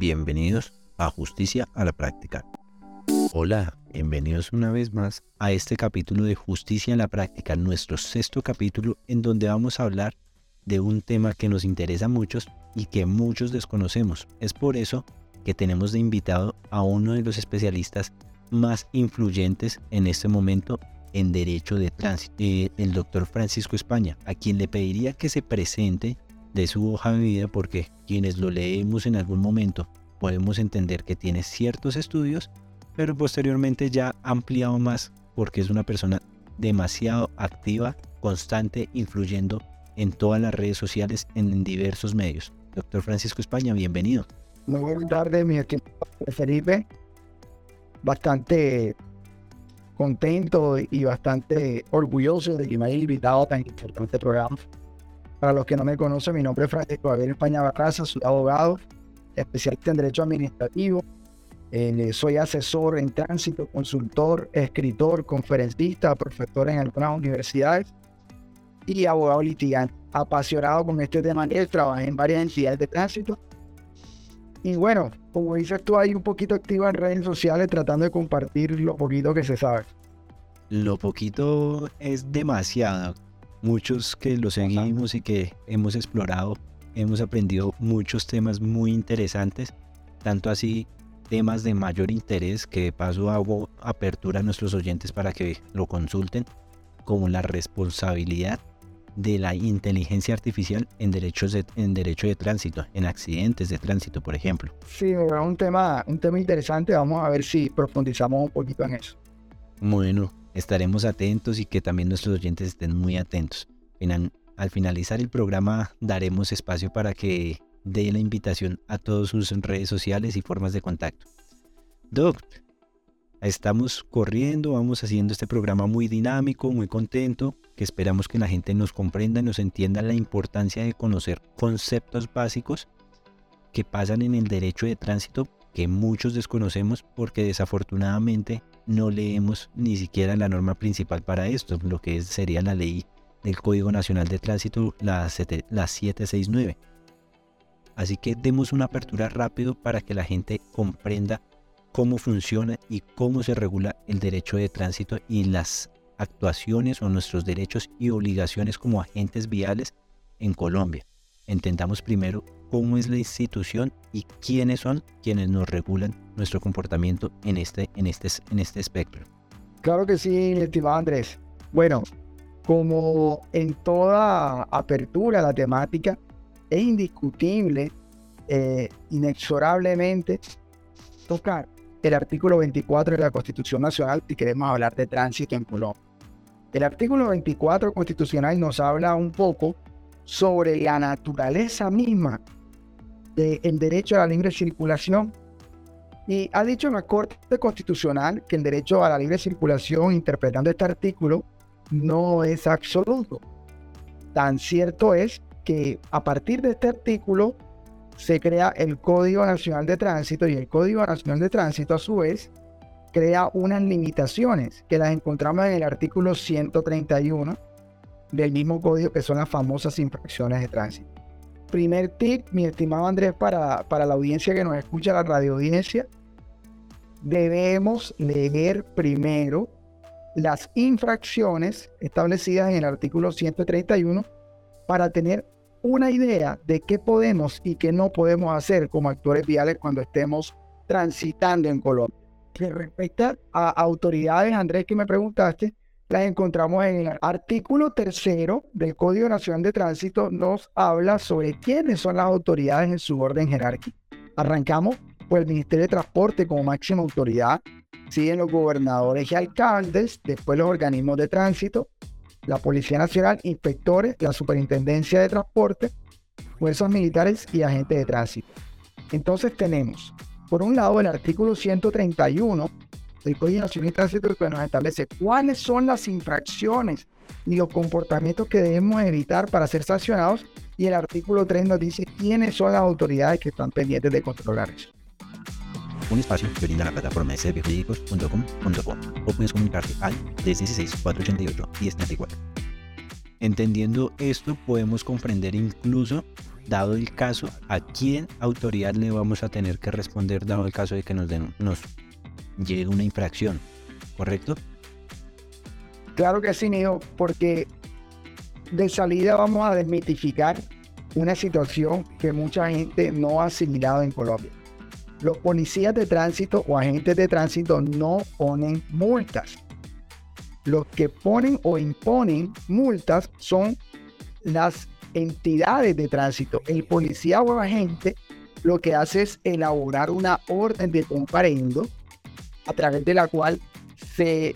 Bienvenidos a Justicia a la Práctica. Hola, bienvenidos una vez más a este capítulo de Justicia en la Práctica, nuestro sexto capítulo en donde vamos a hablar de un tema que nos interesa a muchos y que muchos desconocemos. Es por eso que tenemos de invitado a uno de los especialistas más influyentes en este momento en Derecho de Tránsito, eh, el doctor Francisco España, a quien le pediría que se presente de su hoja de vida porque quienes lo leemos en algún momento podemos entender que tiene ciertos estudios, pero posteriormente ya ampliado más porque es una persona demasiado activa, constante, influyendo en todas las redes sociales, en diversos medios. Doctor Francisco España, bienvenido. Muy buenas tardes, mi equipo Felipe. Bastante contento y bastante orgulloso de que me haya invitado a tan importante programa. Para los que no me conocen, mi nombre es Francisco Javier España Barraza, soy abogado, especialista en Derecho Administrativo. Eh, soy asesor en tránsito, consultor, escritor, conferencista, profesor en algunas universidades y abogado litigante. Apasionado con este tema, trabajé en varias entidades de tránsito. Y bueno, como dices tú, ahí un poquito activo en redes sociales tratando de compartir lo poquito que se sabe. Lo poquito es demasiado muchos que lo seguimos y que hemos explorado, hemos aprendido muchos temas muy interesantes, tanto así temas de mayor interés que de paso hago apertura a nuestros oyentes para que lo consulten, como la responsabilidad de la inteligencia artificial en derechos de, en derecho de tránsito, en accidentes de tránsito, por ejemplo. Sí, un tema, un tema interesante. Vamos a ver si profundizamos un poquito en eso. Bueno, estaremos atentos y que también nuestros oyentes estén muy atentos. al finalizar el programa daremos espacio para que dé la invitación a todos sus redes sociales y formas de contacto. Doc, estamos corriendo, vamos haciendo este programa muy dinámico, muy contento, que esperamos que la gente nos comprenda y nos entienda la importancia de conocer conceptos básicos que pasan en el derecho de tránsito que muchos desconocemos porque desafortunadamente no leemos ni siquiera la norma principal para esto, lo que sería la ley del Código Nacional de Tránsito, la, la 769. Así que demos una apertura rápido para que la gente comprenda cómo funciona y cómo se regula el derecho de tránsito y las actuaciones o nuestros derechos y obligaciones como agentes viales en Colombia. Entendamos primero cómo es la institución y quiénes son quienes nos regulan nuestro comportamiento en este, en este, en este espectro. Claro que sí, estimado Andrés. Bueno, como en toda apertura a la temática, es indiscutible, eh, inexorablemente, tocar el artículo 24 de la Constitución Nacional si queremos hablar de tránsito en Colombia. El artículo 24 constitucional nos habla un poco sobre la naturaleza misma del derecho a la libre circulación. Y ha dicho la Corte Constitucional que el derecho a la libre circulación, interpretando este artículo, no es absoluto. Tan cierto es que a partir de este artículo se crea el Código Nacional de Tránsito y el Código Nacional de Tránsito a su vez crea unas limitaciones que las encontramos en el artículo 131 del mismo código que son las famosas infracciones de tránsito. Primer tip, mi estimado Andrés, para, para la audiencia que nos escucha, la radio audiencia, debemos leer primero las infracciones establecidas en el artículo 131 para tener una idea de qué podemos y qué no podemos hacer como actores viales cuando estemos transitando en Colombia. Que respecta a autoridades, Andrés, que me preguntaste, las encontramos en el artículo tercero del Código Nacional de Tránsito, nos habla sobre quiénes son las autoridades en su orden jerárquico. Arrancamos por el Ministerio de Transporte como máxima autoridad, siguen los gobernadores y alcaldes, después los organismos de tránsito, la Policía Nacional, inspectores, la Superintendencia de Transporte, fuerzas militares y agentes de tránsito. Entonces tenemos, por un lado, el artículo 131 el Código Nacional de Tránsito que nos establece cuáles son las infracciones y los comportamientos que debemos evitar para ser sancionados. Y el artículo 3 nos dice quiénes son las autoridades que están pendientes de controlar eso. Un espacio que brinda la plataforma de serviosjurídicos.com.co o puedes comunicarte al 316 488 1034. Entendiendo esto, podemos comprender incluso dado el caso, ¿a quién autoridad le vamos a tener que responder dado el caso de que nos, den, nos llegue una infracción? ¿Correcto? Claro que sí, Neo, porque de salida vamos a desmitificar una situación que mucha gente no ha asimilado en Colombia. Los policías de tránsito o agentes de tránsito no ponen multas. Los que ponen o imponen multas son las entidades de tránsito. El policía o agente lo que hace es elaborar una orden de comparendo a través de la cual se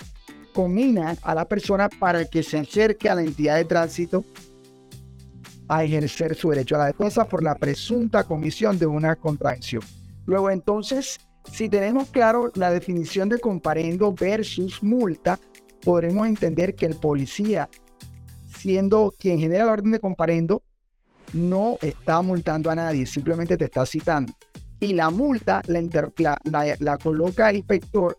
comina a la persona para que se acerque a la entidad de tránsito a ejercer su derecho a la defensa por la presunta comisión de una contracción. Luego entonces, si tenemos claro la definición de comparendo versus multa, podremos entender que el policía, siendo quien genera la orden de comparendo, no está multando a nadie, simplemente te está citando. Y la multa la, la, la coloca el inspector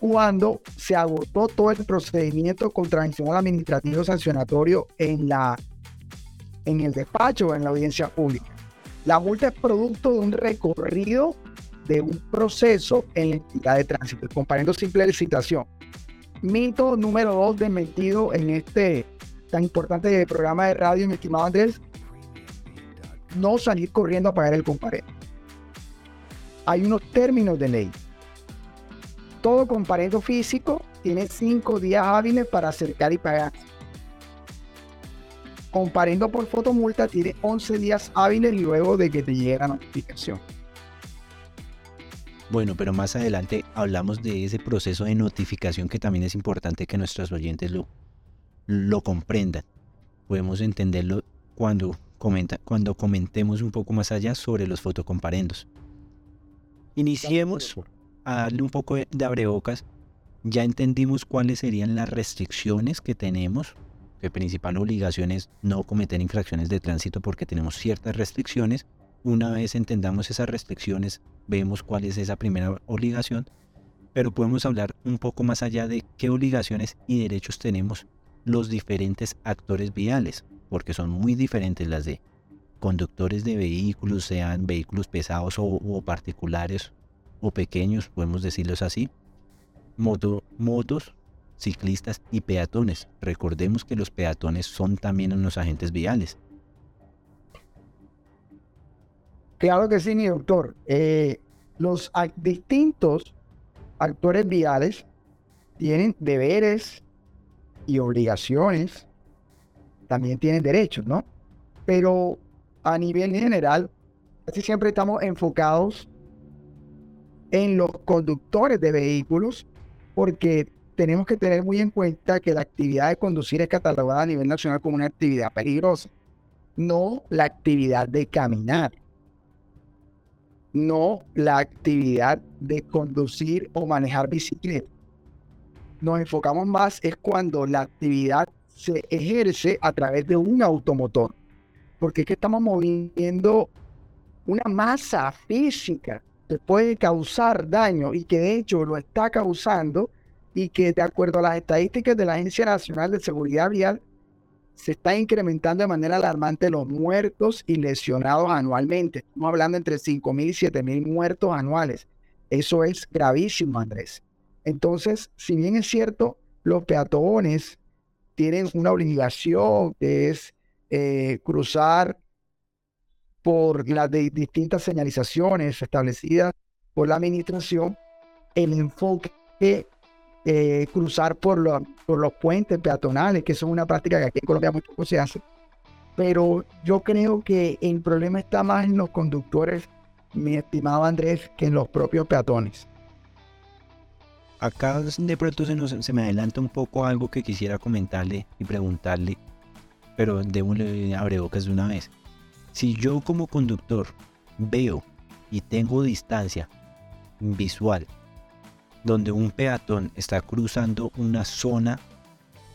cuando se agotó todo el procedimiento contravencional administrativo sancionatorio en, la, en el despacho en la audiencia pública. La multa es producto de un recorrido de un proceso en la entidad de tránsito, comparando simple licitación. Mito número dos desmentido en este tan importante programa de radio, mi estimado Andrés, no salir corriendo a pagar el comparendo. Hay unos términos de ley todo comparendo físico tiene cinco días hábiles para acercar y pagar. Comparendo por fotomulta tiene 11 días hábiles luego de que te llegue la notificación. Bueno, pero más adelante hablamos de ese proceso de notificación que también es importante que nuestros oyentes lo, lo comprendan. Podemos entenderlo cuando, comenta, cuando comentemos un poco más allá sobre los fotocomparendos. Iniciemos a darle un poco de abrebocas, ya entendimos cuáles serían las restricciones que tenemos, que principal obligación es no cometer infracciones de tránsito porque tenemos ciertas restricciones. Una vez entendamos esas restricciones, vemos cuál es esa primera obligación, pero podemos hablar un poco más allá de qué obligaciones y derechos tenemos los diferentes actores viales, porque son muy diferentes las de conductores de vehículos, sean vehículos pesados o, particulares o pequeños, podemos decirlos así, moto, motos, ciclistas y peatones. Recordemos que los peatones son también unos agentes viales. Claro que sí, mi doctor. Eh, los distintos actores viales tienen deberes y obligaciones, también tienen derechos, ¿no? Pero a nivel general, casi siempre estamos enfocados en los conductores de vehículos, porque tenemos que tener muy en cuenta que la actividad de conducir es catalogada a nivel nacional como una actividad peligrosa, no la actividad de caminar, no la actividad de conducir o manejar bicicleta. Nos enfocamos más es cuando la actividad se ejerce a través de un automotor, porque es que estamos moviendo una masa física te puede causar daño y que de hecho lo está causando y que de acuerdo a las estadísticas de la Agencia Nacional de Seguridad Vial se está incrementando de manera alarmante los muertos y lesionados anualmente. Estamos hablando entre 5.000 y 7.000 muertos anuales. Eso es gravísimo, Andrés. Entonces, si bien es cierto, los peatones tienen una obligación que es eh, cruzar por las distintas señalizaciones establecidas por la administración, el enfoque de eh, cruzar por, por los puentes peatonales, que son una práctica que aquí en Colombia poco se hace. Pero yo creo que el problema está más en los conductores, mi estimado Andrés, que en los propios peatones. Acá de pronto se, se me adelanta un poco algo que quisiera comentarle y preguntarle, pero démosle abrebocas de una vez. Si yo como conductor veo y tengo distancia visual donde un peatón está cruzando una zona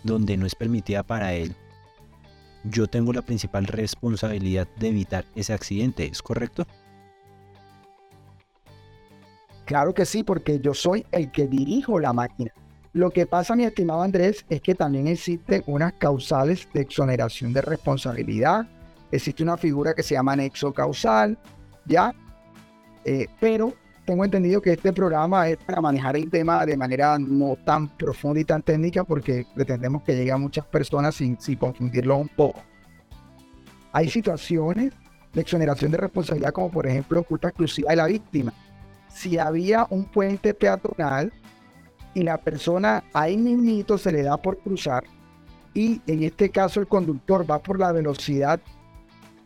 donde no es permitida para él, yo tengo la principal responsabilidad de evitar ese accidente, ¿es correcto? Claro que sí, porque yo soy el que dirijo la máquina. Lo que pasa, mi estimado Andrés, es que también existen unas causales de exoneración de responsabilidad existe una figura que se llama nexo causal, ¿ya? Eh, pero tengo entendido que este programa es para manejar el tema de manera no tan profunda y tan técnica porque pretendemos que llegue a muchas personas sin, sin confundirlo un poco. Hay situaciones de exoneración de responsabilidad como por ejemplo culpa exclusiva de la víctima. Si había un puente peatonal y la persona ahí mismito se le da por cruzar y en este caso el conductor va por la velocidad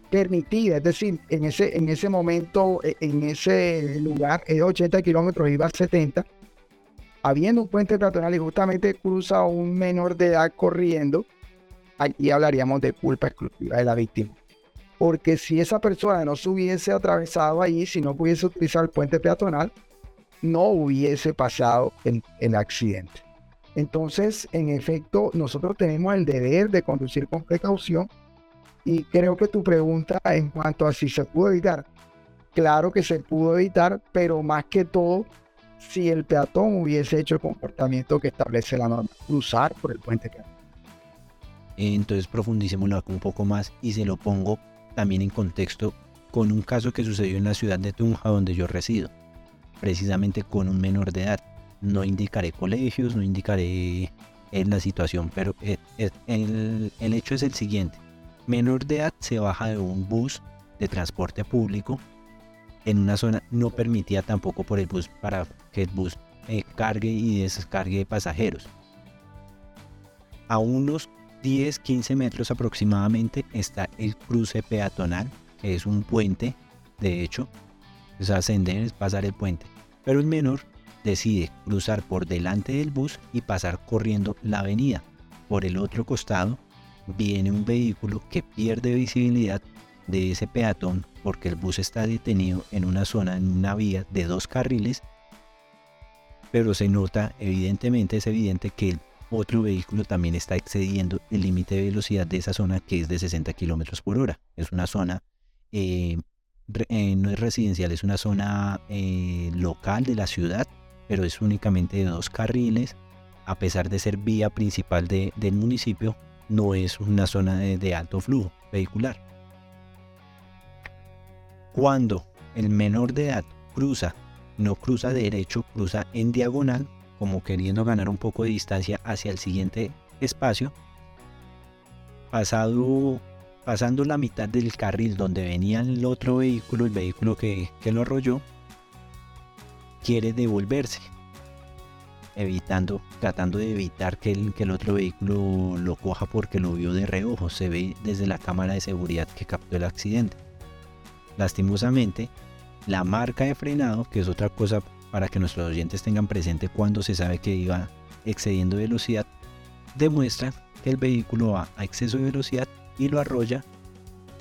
permitida, es decir, en ese, en ese momento, e, en ese lugar es 80 kilómetros, iba a 70, habiendo un puente peatonal y justamente cruza un menor de edad corriendo, aquí hablaríamos de culpa exclusiva de la víctima. Porque si esa persona no se hubiese atravesado ahí, si no pudiese utilizar el puente peatonal, no hubiese pasado el, el accidente. Entonces, en efecto, nosotros tenemos el deber de conducir con precaución y creo que tu pregunta en cuanto a si se pudo evitar, claro que se pudo evitar, pero más que todo, si el peatón hubiese hecho el comportamiento que establece la norma, cruzar por el puente peatón. Entonces profundicémoslo un poco más y se lo pongo también en contexto con un caso que sucedió en la ciudad de Tunja donde yo resido, precisamente con un menor de edad. No indicaré colegios, no indicaré en la situación, pero eh, eh, el, el hecho es el siguiente menor de edad se baja de un bus de transporte público en una zona no permitida tampoco por el bus para que el bus eh, cargue y descargue pasajeros. A unos 10-15 metros aproximadamente está el cruce peatonal, que es un puente, de hecho, es ascender, es pasar el puente. Pero el menor decide cruzar por delante del bus y pasar corriendo la avenida. Por el otro costado viene un vehículo que pierde visibilidad de ese peatón porque el bus está detenido en una zona, en una vía de dos carriles, pero se nota, evidentemente es evidente que el otro vehículo también está excediendo el límite de velocidad de esa zona que es de 60 kilómetros por hora. Es una zona, eh, eh, no es residencial, es una zona eh, local de la ciudad, pero es únicamente de dos carriles, a pesar de ser vía principal del municipio, no es una zona de, alto flujo vehicular. Cuando el menor de edad cruza, no cruza derecho, cruza en diagonal, como queriendo ganar un poco de distancia hacia el siguiente espacio, pasado, pasando la mitad del carril donde venía el otro vehículo, el vehículo que, que lo arrolló, quiere devolverse evitando, tratando de evitar que el, que el otro vehículo lo coja porque lo vio de reojo. Se ve desde la cámara de seguridad que captó el accidente. Lastimosamente, la marca de frenado, que es otra cosa para que nuestros oyentes tengan presente cuando se sabe que iba excediendo velocidad, demuestra que el vehículo va a exceso de velocidad y lo arrolla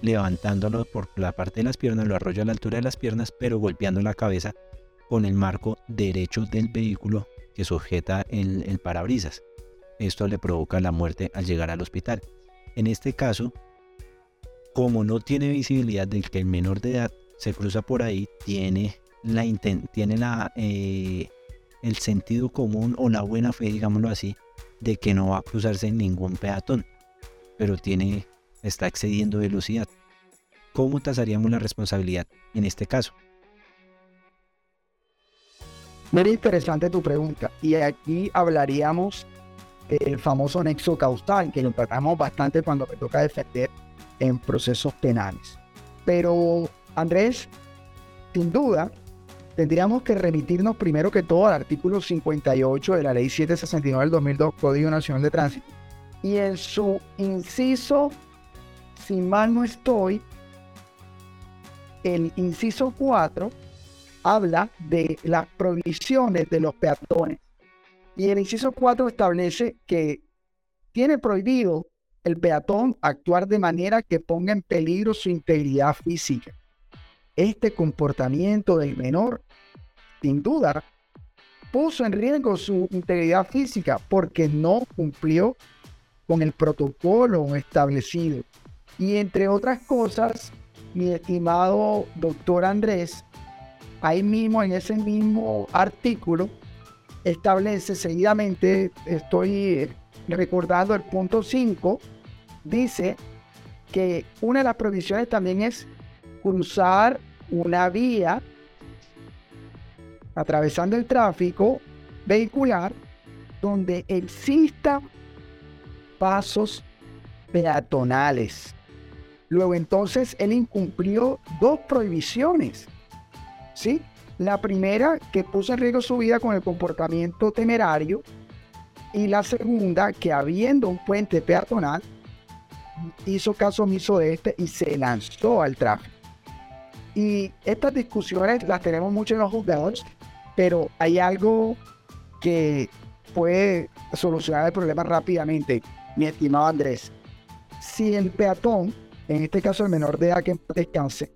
levantándolo por la parte de las piernas, lo arrolla a la altura de las piernas, pero golpeando la cabeza con el marco derecho del vehículo que sujeta el, el parabrisas. Esto le provoca la muerte al llegar al hospital. En este caso, como no tiene visibilidad del que el menor de edad se cruza por ahí, tiene, tiene eh, el sentido común o la buena fe, digámoslo así, de que no va a cruzarse ningún peatón, pero tiene, está excediendo velocidad. ¿Cómo tasaríamos la responsabilidad en este caso? Muy interesante tu pregunta. Y aquí hablaríamos del famoso nexo causal, que lo tratamos bastante cuando me toca defender en procesos penales. Pero, Andrés, sin duda, tendríamos que remitirnos primero que todo al artículo 58 de la Ley 769 del 2002, Código Nacional de Tránsito. Y en su inciso, si mal no estoy, el inciso 4 habla de las prohibiciones de los peatones. Y el inciso 4 establece que tiene prohibido el peatón actuar de manera que ponga en peligro su integridad física. Este comportamiento del menor, sin duda, puso en riesgo su integridad física porque no cumplió con el protocolo establecido. Y entre otras cosas, mi estimado doctor Andrés, ahí mismo, en ese mismo artículo, establece seguidamente, estoy recordando el punto 5, dice que una de las prohibiciones también es cruzar una vía atravesando el tráfico vehicular donde exista pasos peatonales. Luego entonces él incumplió dos prohibiciones. ¿Sí? La primera que puso en riesgo su vida con el comportamiento temerario y la segunda que habiendo un puente peatonal hizo caso omiso de este y se lanzó al tráfico. Y estas discusiones las tenemos mucho en los juzgados, pero hay algo que puede solucionar el problema rápidamente, mi estimado Andrés. Si el peatón, en este caso el menor de edad que descanse,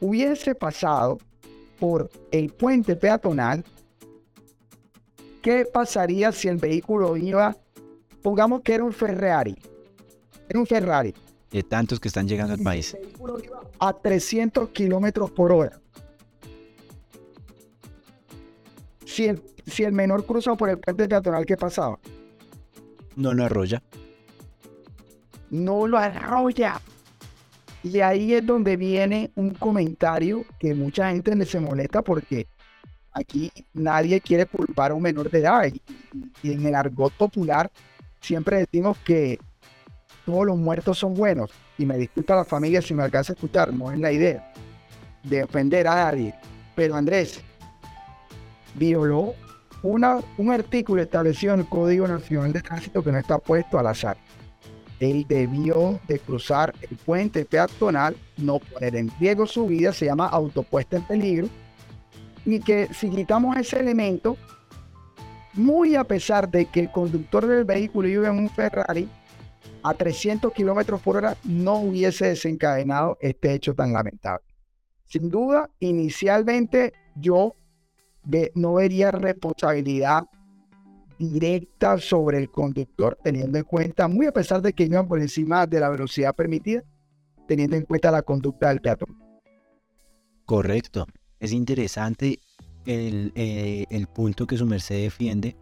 hubiese pasado por el puente peatonal, ¿qué pasaría si el vehículo iba, pongamos que era un Ferrari, era un Ferrari. De tantos que están llegando al país. A 300 kilómetros por hora. Si el, si el menor cruza por el puente peatonal, ¿qué pasaba? No lo arrolla. No lo arrolla. Y ahí es donde viene un comentario que mucha gente se molesta porque aquí nadie quiere culpar a un menor de edad. Y, en el argot popular siempre decimos que todos los muertos son buenos. Y me disculpa la familia si me alcanza a escuchar, no es la idea de ofender a nadie. Pero Andrés violó una, un artículo establecido en el Código Nacional de Tránsito que no está puesto al azar él debió de cruzar el puente peatonal, no poner en riesgo su vida, se llama autopuesta en peligro, y que si quitamos ese elemento, muy a pesar de que el conductor del vehículo iba en un Ferrari a 300 kilómetros por hora, no hubiese desencadenado este hecho tan lamentable. Sin duda, inicialmente yo no vería responsabilidad directa sobre el conductor, teniendo en cuenta, muy a pesar de que iban por encima de la velocidad permitida, teniendo en cuenta la conducta del peatón. Correcto. Es interesante el, eh, el punto que su merced defiende.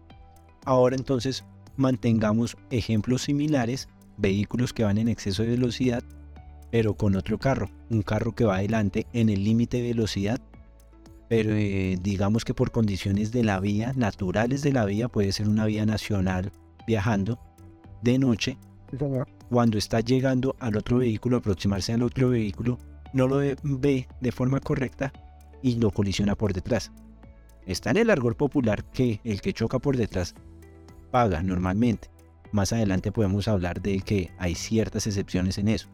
Ahora entonces mantengamos ejemplos similares, vehículos que van en exceso de velocidad, pero con otro carro, un carro que va adelante en el límite de velocidad pero eh, digamos que por condiciones de la vía, naturales de la vía, puede ser una vía nacional viajando de noche, cuando está llegando al otro vehículo, aproximarse al otro vehículo, no lo ve de forma correcta y lo colisiona por detrás. Está en el argor popular que el que choca por detrás paga normalmente. Más adelante podemos hablar de que hay ciertas excepciones en eso.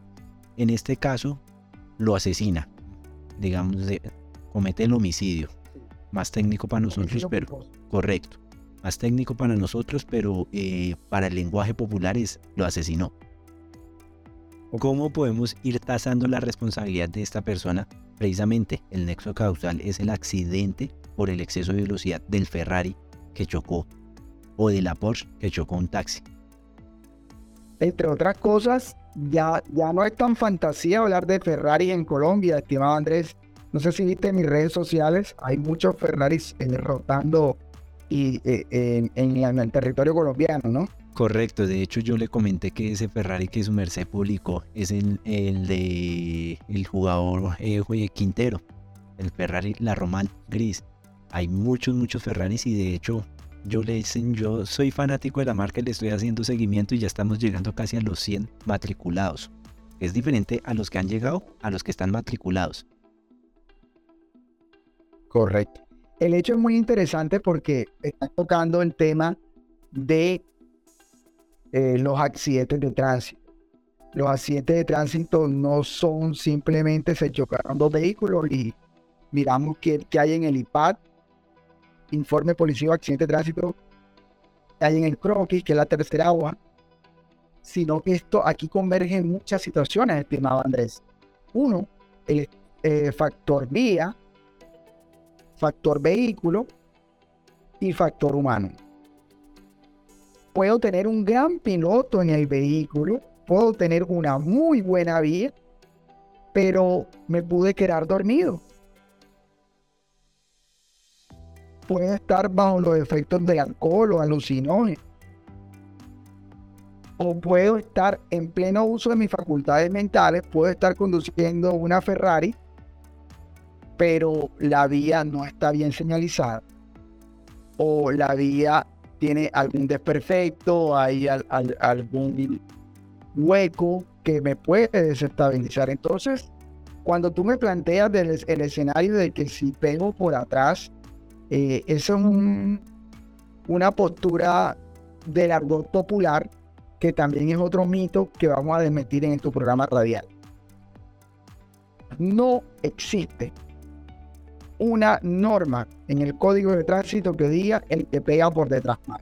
En este caso, lo asesina, digamos, de, comete el homicidio. Más técnico para nosotros, pero correcto. Más técnico para nosotros, pero eh, para el lenguaje popular es lo asesinó. ¿Cómo podemos ir tasando la responsabilidad de esta persona? Precisamente el nexo causal es el accidente por el exceso de velocidad del Ferrari que chocó o de la Porsche que chocó un taxi. Entre otras cosas, ya, ya no es tan fantasía hablar de Ferrari en Colombia, estimado Andrés. No sé si viste en mis redes sociales, hay muchos Ferraris eh, rotando y, eh, en, el territorio colombiano, ¿no? Correcto, de hecho yo le comenté que ese Ferrari que su merced publicó es el, de el jugador eh, Quintero, el Ferrari La Román Gris. Hay muchos, muchos Ferraris y de hecho yo le dicen, yo soy fanático de la marca y le estoy haciendo seguimiento y ya estamos llegando casi a los 100 matriculados. Es diferente a los que han llegado a los que están matriculados. Correcto. El hecho es muy interesante porque está tocando el tema de eh, los accidentes de tránsito. Los accidentes de tránsito no son simplemente se chocaron dos vehículos y miramos qué, hay en el IPAD, informe policía accidente de tránsito, hay en el croquis, que es la tercera agua, sino que esto aquí converge muchas situaciones, estimado Andrés. Uno, el eh, factor vía, factor vehículo y factor humano. Puedo tener un gran piloto en el vehículo, puedo tener una muy buena vía, pero me pude quedar dormido. Puede estar bajo los efectos de alcohol o alucinógenos. o puedo estar en pleno uso de mis facultades mentales, puedo estar conduciendo una Ferrari, pero la vía no está bien señalizada, o la vía tiene algún desperfecto, hay algún hueco que me puede desestabilizar. Entonces, cuando tú me planteas el escenario de que si pego por atrás, eh, eso es una postura del argot popular que también es otro mito que vamos a desmentir en tu programa radial. No existe una norma en el código de tránsito que diga el que pega por detrás mal.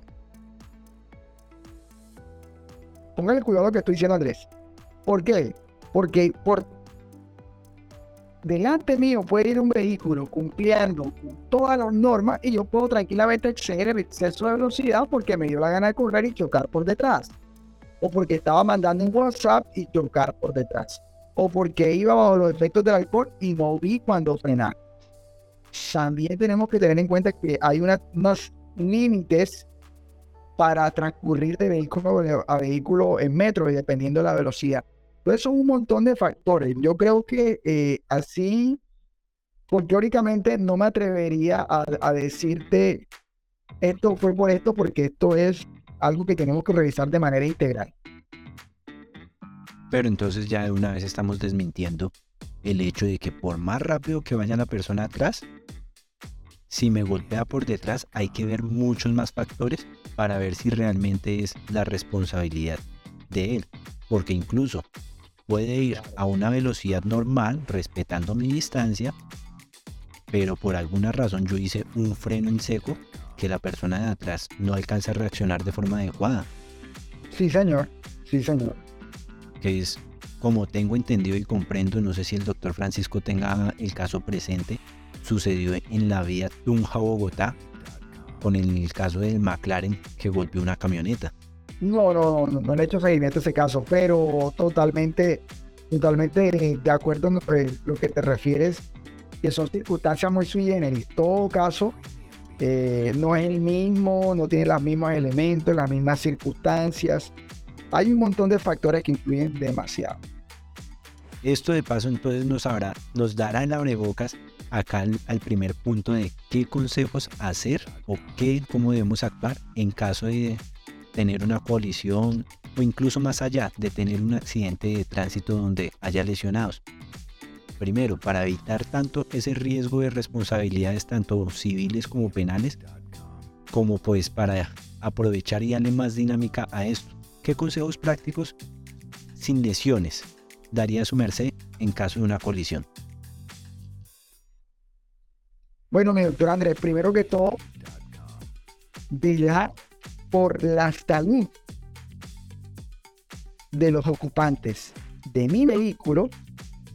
Póngale cuidado lo que estoy diciendo Andrés. ¿Por qué? Porque por delante mío puede ir un vehículo cumpliendo todas las normas y yo puedo tranquilamente exceder el exceso de velocidad porque me dio la gana de correr y chocar por detrás o porque estaba mandando un WhatsApp y chocar por detrás, o porque iba bajo los efectos del alcohol y no vi cuando frenar. También tenemos que tener en cuenta que hay unos límites para transcurrir de vehículo a vehículo en metro y dependiendo de la velocidad. Entonces son un montón de factores. Yo creo que eh, así, pues teóricamente no me atrevería a, a decirte esto fue por esto porque esto es algo que tenemos que revisar de manera integral. Pero entonces ya de una vez estamos desmintiendo el hecho de que por más rápido que vaya la persona atrás, si me golpea por detrás hay que ver muchos más factores para ver si realmente es la responsabilidad de él. Porque incluso puede ir a una velocidad normal respetando mi distancia, pero por alguna razón yo hice un freno en seco que la persona de atrás no alcanza a reaccionar de forma adecuada. Sí, señor. Sí, señor. Que es como tengo entendido y comprendo, no sé si el doctor Francisco tenga el caso presente, sucedió en la vía Tunja-Bogotá con el caso del McLaren que golpeó una camioneta. No, no, no, no, le he hecho seguimiento a ese caso, pero totalmente, totalmente de acuerdo en lo que te refieres, que son circunstancias muy sui generis. Todo caso eh, no es el mismo, no tiene los mismos elementos, las mismas circunstancias. Hay un montón de factores que influyen demasiado. Esto de paso entonces nos, dará en abrebocas acá al, primer punto de qué consejos hacer o qué, cómo debemos actuar en caso de tener una colisión o incluso más allá de tener un accidente de tránsito donde haya lesionados. Primero, para evitar tanto ese riesgo de responsabilidades tanto civiles como penales, como pues para aprovechar y darle más dinámica a esto. ¿Qué consejos prácticos sin lesiones daría su merced en caso de una colisión? Bueno, mi doctor Andrés, primero que todo, velar por la salud de los ocupantes de mi vehículo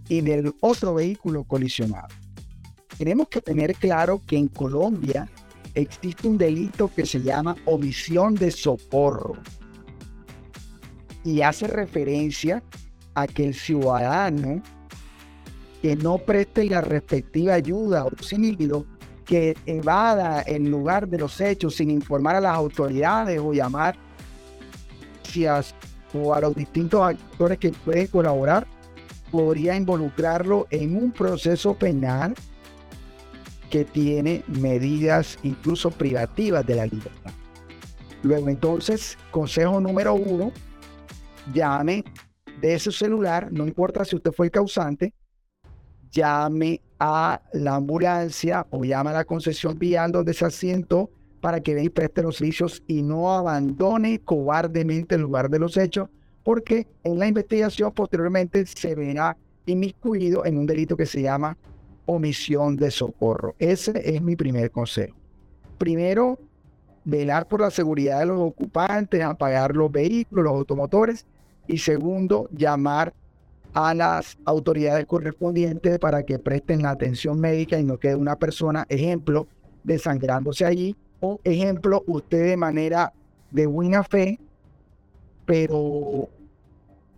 y del otro vehículo colisionado. Tenemos que tener claro que en Colombia existe un delito que se llama omisión de socorro y hace referencia a que el ciudadano que no preste la respectiva ayuda o auxilio, que evada el lugar de los hechos sin informar a las autoridades o llamar o a los distintos actores que pueden colaborar, podría involucrarlo en un proceso penal que tiene medidas incluso privativas de la libertad. Luego entonces, consejo número uno, llame de su celular, no importa si usted fue el causante, llame a la ambulancia o llame a la concesión vial donde se asiento para que venga y preste los servicios y no abandone cobardemente el lugar de los hechos porque en la investigación posteriormente se verá inmiscuido en un delito que se llama omisión de socorro. Ese es mi primer consejo. Primero, velar por la seguridad de los ocupantes, apagar los vehículos, los automotores. Y segundo, llamar a las autoridades correspondientes para que presten la atención médica y no quede una persona, ejemplo, desangrándose allí, o ejemplo, usted de manera de buena fe pero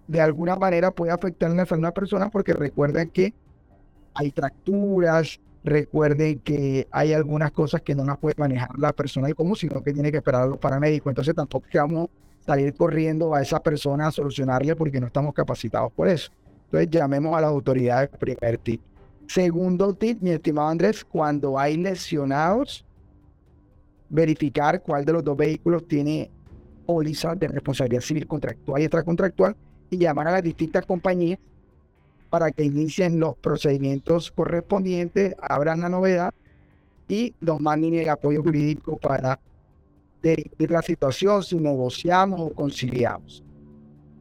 de alguna manera puede afectar a una persona porque recuerden que hay fracturas, recuerden que hay algunas cosas que no las puede manejar la persona y cómo, sino que tiene que esperar a los paramédicos. Entonces tampoco vamos salir corriendo a esa persona a solucionarle porque no estamos capacitados por eso. Entonces llamemos a las autoridades, primer tip. Segundo tip, mi estimado Andrés, cuando hay lesionados, verificar cuál de los dos vehículos tiene póliza de responsabilidad civil contractual y extracontractual y llamar a las distintas compañías para que inicien los procedimientos correspondientes, abran la novedad y nos manden el apoyo jurídico para dirigir la situación si negociamos o conciliamos.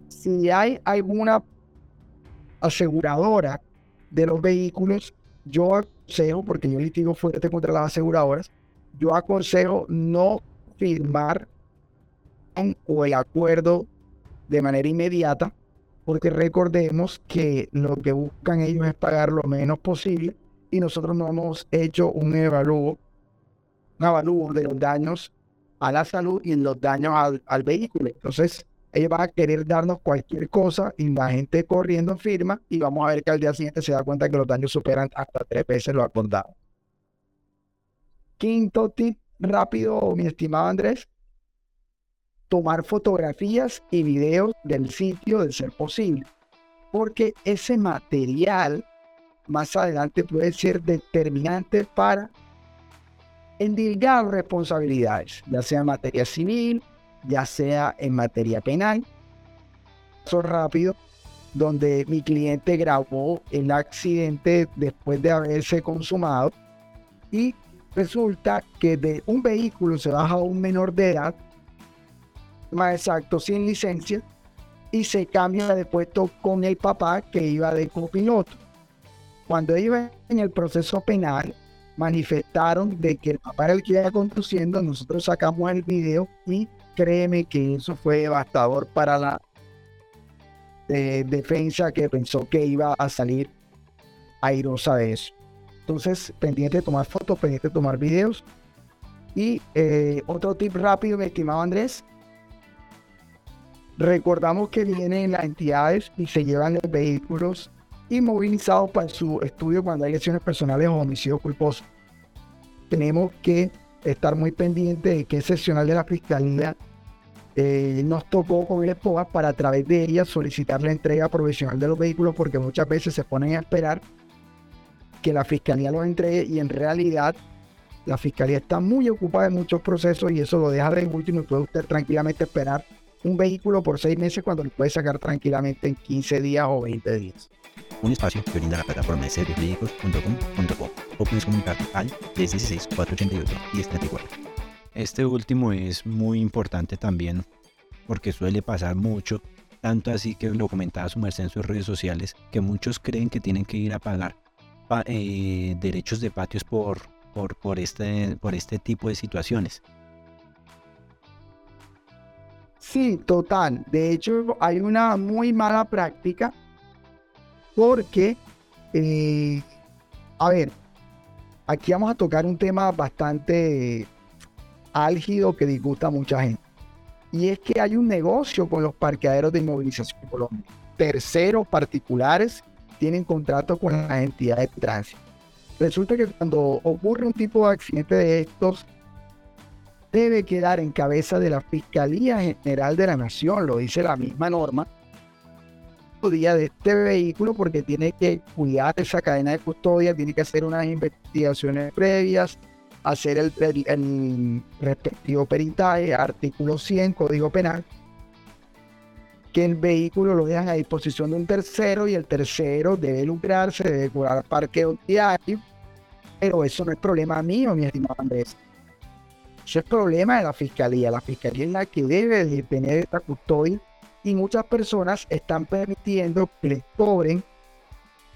Si hay alguna aseguradora de los vehículos, yo aconsejo, porque yo litigo fuerte contra las aseguradoras, yo aconsejo no firmar o el acuerdo de manera inmediata, porque recordemos que lo que buscan ellos es pagar lo menos posible y nosotros no hemos hecho un evalúo, un evalúo de los daños a la salud y los daños al, al vehículo. Entonces, ellos van a querer darnos cualquier cosa y la gente corriendo firma y vamos a ver que al día siguiente se da cuenta que los daños superan hasta tres veces lo acordado. Quinto tip rápido, mi estimado Andrés, tomar fotografías y videos del sitio de ser posible, porque ese material más adelante puede ser determinante para endilgar responsabilidades, ya sea en materia civil, ya sea en materia penal. Eso rápido, donde mi cliente grabó el accidente después de haberse consumado y resulta que de un vehículo se baja un menor de edad, más exacto, sin licencia, y se cambia de puesto con el papá que iba de copiloto. Cuando iba en el proceso penal, manifestaron de que el papá era el que iba conduciendo, nosotros sacamos el video y créeme que eso fue devastador para la eh, defensa que pensó que iba a salir airosa de eso. Entonces, pendiente de tomar fotos, pendiente de tomar videos. Y eh, otro tip rápido, mi estimado Andrés. Recordamos que vienen las entidades y se llevan los vehículos inmovilizados para su estudio cuando hay lesiones personales o homicidio culposo. Tenemos que estar muy pendiente de qué seccional de la fiscalía eh, nos tocó con el ESPOA para a través de ella solicitar la entrega provisional de los vehículos porque muchas veces se ponen a esperar que la fiscalía los entregue y en realidad la fiscalía está muy ocupada en muchos procesos y eso lo deja de último y puede usted tranquilamente esperar un vehículo por seis meses cuando lo puede sacar tranquilamente en 15 días o 20 días un espacio que brinda la plataforma de servicios.com.co o puedes comunicarte al 316 488 1034. Este último es muy importante también porque suele pasar mucho, tanto así que lo comentaba su merced en sus redes sociales, que muchos creen que tienen que ir a pagar eh, derechos de patios por, por, por, este, por este tipo de situaciones. Sí, total. De hecho, hay una muy mala práctica porque, eh, a ver, aquí vamos a tocar un tema bastante álgido que disgusta a mucha gente. Y es que hay un negocio con los parqueaderos de inmovilización en Colombia. Terceros particulares tienen contrato con las entidades de tránsito. Resulta que cuando ocurre un tipo de accidente de estos, debe quedar en cabeza de la Fiscalía General de la Nación, lo dice la misma norma, día de este vehículo porque tiene que cuidar esa cadena de custodia, tiene que hacer unas investigaciones previas, hacer el, respectivo peritaje, artículo 100, Código Penal, que el vehículo lo dejan a disposición de un tercero y el tercero debe lucrarse, debe cobrar parqueo diario, pero eso no es problema mío, mi estimado Andrés. Eso es problema de la fiscalía. La fiscalía es la que debe de tener esta custodia y muchas personas están permitiendo que les cobren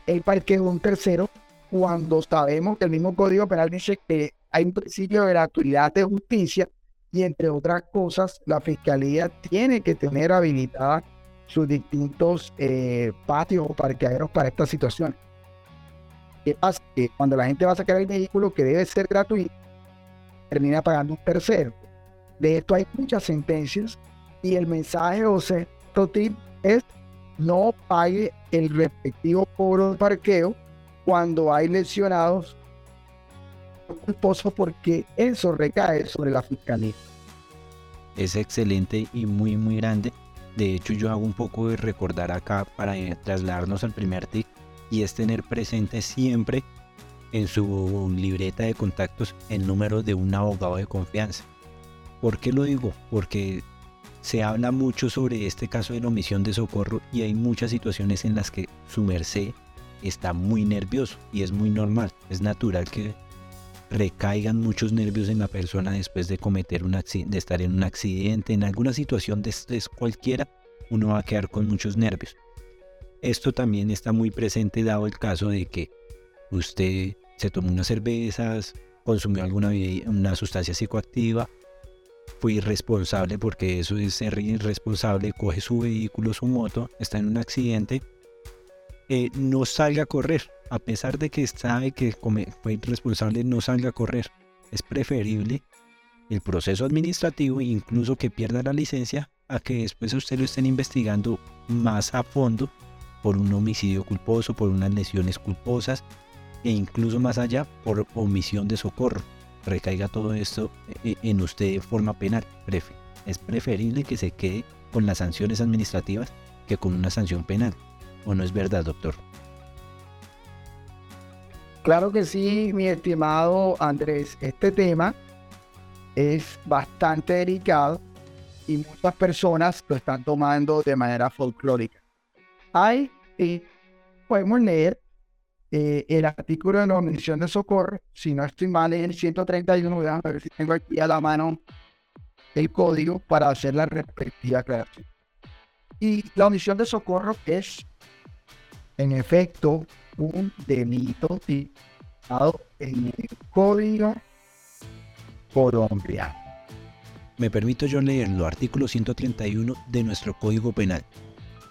el parqueo de un tercero cuando sabemos que el mismo Código Penal dice que hay un principio de gratuidad de justicia y entre otras cosas la Fiscalía tiene que tener habilitadas sus distintos eh, patios o parqueaderos para esta situación. ¿Qué pasa? Que cuando la gente va a sacar el vehículo que debe ser gratuito, termina pagando un tercero. De esto hay muchas sentencias y el mensaje, o sea, tip es no pague el respectivo cobro de parqueo cuando hay lesionados culposos porque eso recae sobre la fiscalía. es excelente y muy muy grande. De hecho yo hago un poco de recordar acá para eh, trasladarnos al primer TIC y es tener presente siempre en su libreta de contactos el número de un abogado de confianza. ¿Por qué lo digo? Porque se habla mucho sobre este caso de la omisión de socorro y hay muchas situaciones en las que su merced está muy nervioso y es muy normal, es natural que recaigan muchos nervios en la persona después de cometer un de estar en un accidente, en alguna situación de estrés cualquiera, uno va a quedar con muchos nervios. Esto también está muy presente dado el caso de que usted se tomó unas cervezas, consumió alguna una sustancia psicoactiva, fue irresponsable porque eso es ser irresponsable, coge su vehículo, su moto, está en un accidente, eh, no salga a correr, a pesar de que sabe que fue irresponsable, no salga a correr. Es preferible el proceso administrativo, incluso que pierda la licencia, a que después usted lo estén investigando más a fondo por un homicidio culposo, por unas lesiones culposas e incluso más allá por omisión de socorro. Recaiga todo esto eh, en usted de forma penal. Es preferible que se quede con las sanciones administrativas que con una sanción penal. ¿O no es verdad, doctor? Claro que sí, mi estimado Andrés. Este tema es bastante delicado y muchas personas lo están tomando de manera folclórica. Hay, y podemos leer eh, el artículo de la omisión de socorro, si no estoy mal, es el 131, a ver si tengo aquí a la mano el código para hacer la respectiva aclaración. Y la omisión de socorro es, en efecto, un delito citado en el código colombiano. Me permito yo leerlo, artículo 131 de nuestro Código Penal.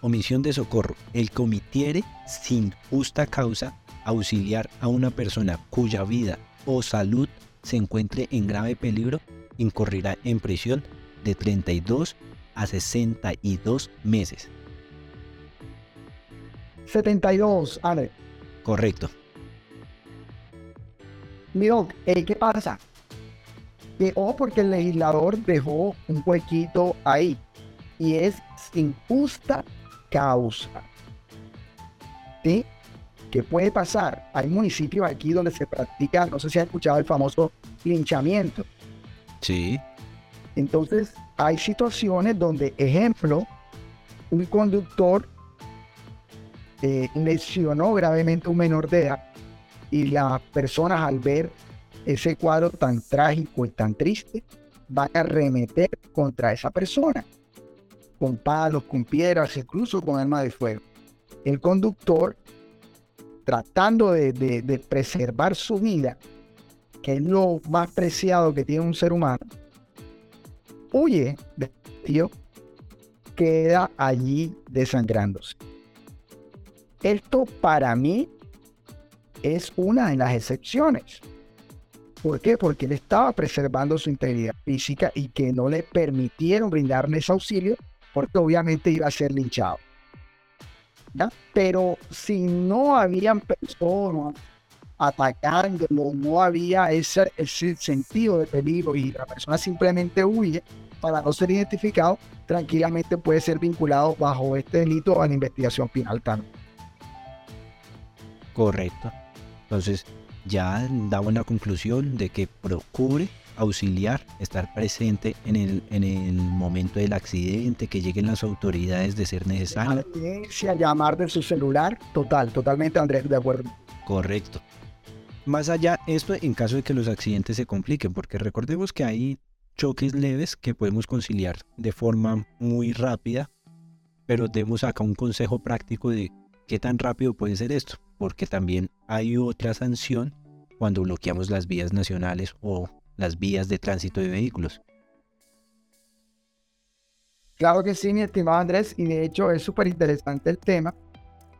Omisión de socorro. El comitiere sin justa causa auxiliar a una persona cuya vida o salud se encuentre en grave peligro incorrerá en prisión de 32 a 62 meses. 72, Ale. Correcto. Miro, ¿qué pasa? Que, o porque el legislador dejó un huequito ahí y es sin justa causa. ¿Sí? ¿Qué puede pasar? Hay municipios aquí donde se practica, no sé si has escuchado el famoso linchamiento. Sí. Entonces, hay situaciones donde, ejemplo, un conductor eh, lesionó gravemente a un menor de edad y las personas al ver ese cuadro tan trágico y tan triste van a remeter contra esa persona con palos, con piedras, incluso con arma de fuego. El conductor tratando de, preservar su vida, que es lo más preciado que tiene un ser humano, huye de tío, queda allí desangrándose. Esto para mí es una de las excepciones. ¿Por qué? Porque él estaba preservando su integridad física y que no le permitieron brindarle ese auxilio porque obviamente iba a ser linchado. Pero si no habían personas atacándolo, no había ese, sentido de peligro y la persona simplemente huye para no ser identificado, tranquilamente puede ser vinculado bajo este delito a la investigación penal también. Correcto. Entonces, ya damos la conclusión de que procure auxiliar, estar presente en el, en el momento del accidente, que lleguen las autoridades de ser necesario. llamar de su celular, total, totalmente Andrés, de acuerdo. Correcto. Más allá, esto en caso de que los accidentes se compliquen, porque recordemos que hay choques leves que podemos conciliar de forma muy rápida, pero demos acá un consejo práctico de qué tan rápido puede ser esto, porque también hay otra sanción cuando bloqueamos las vías nacionales o las vías de tránsito de vehículos. Claro que sí, mi estimado Andrés, y de hecho es súper interesante el tema,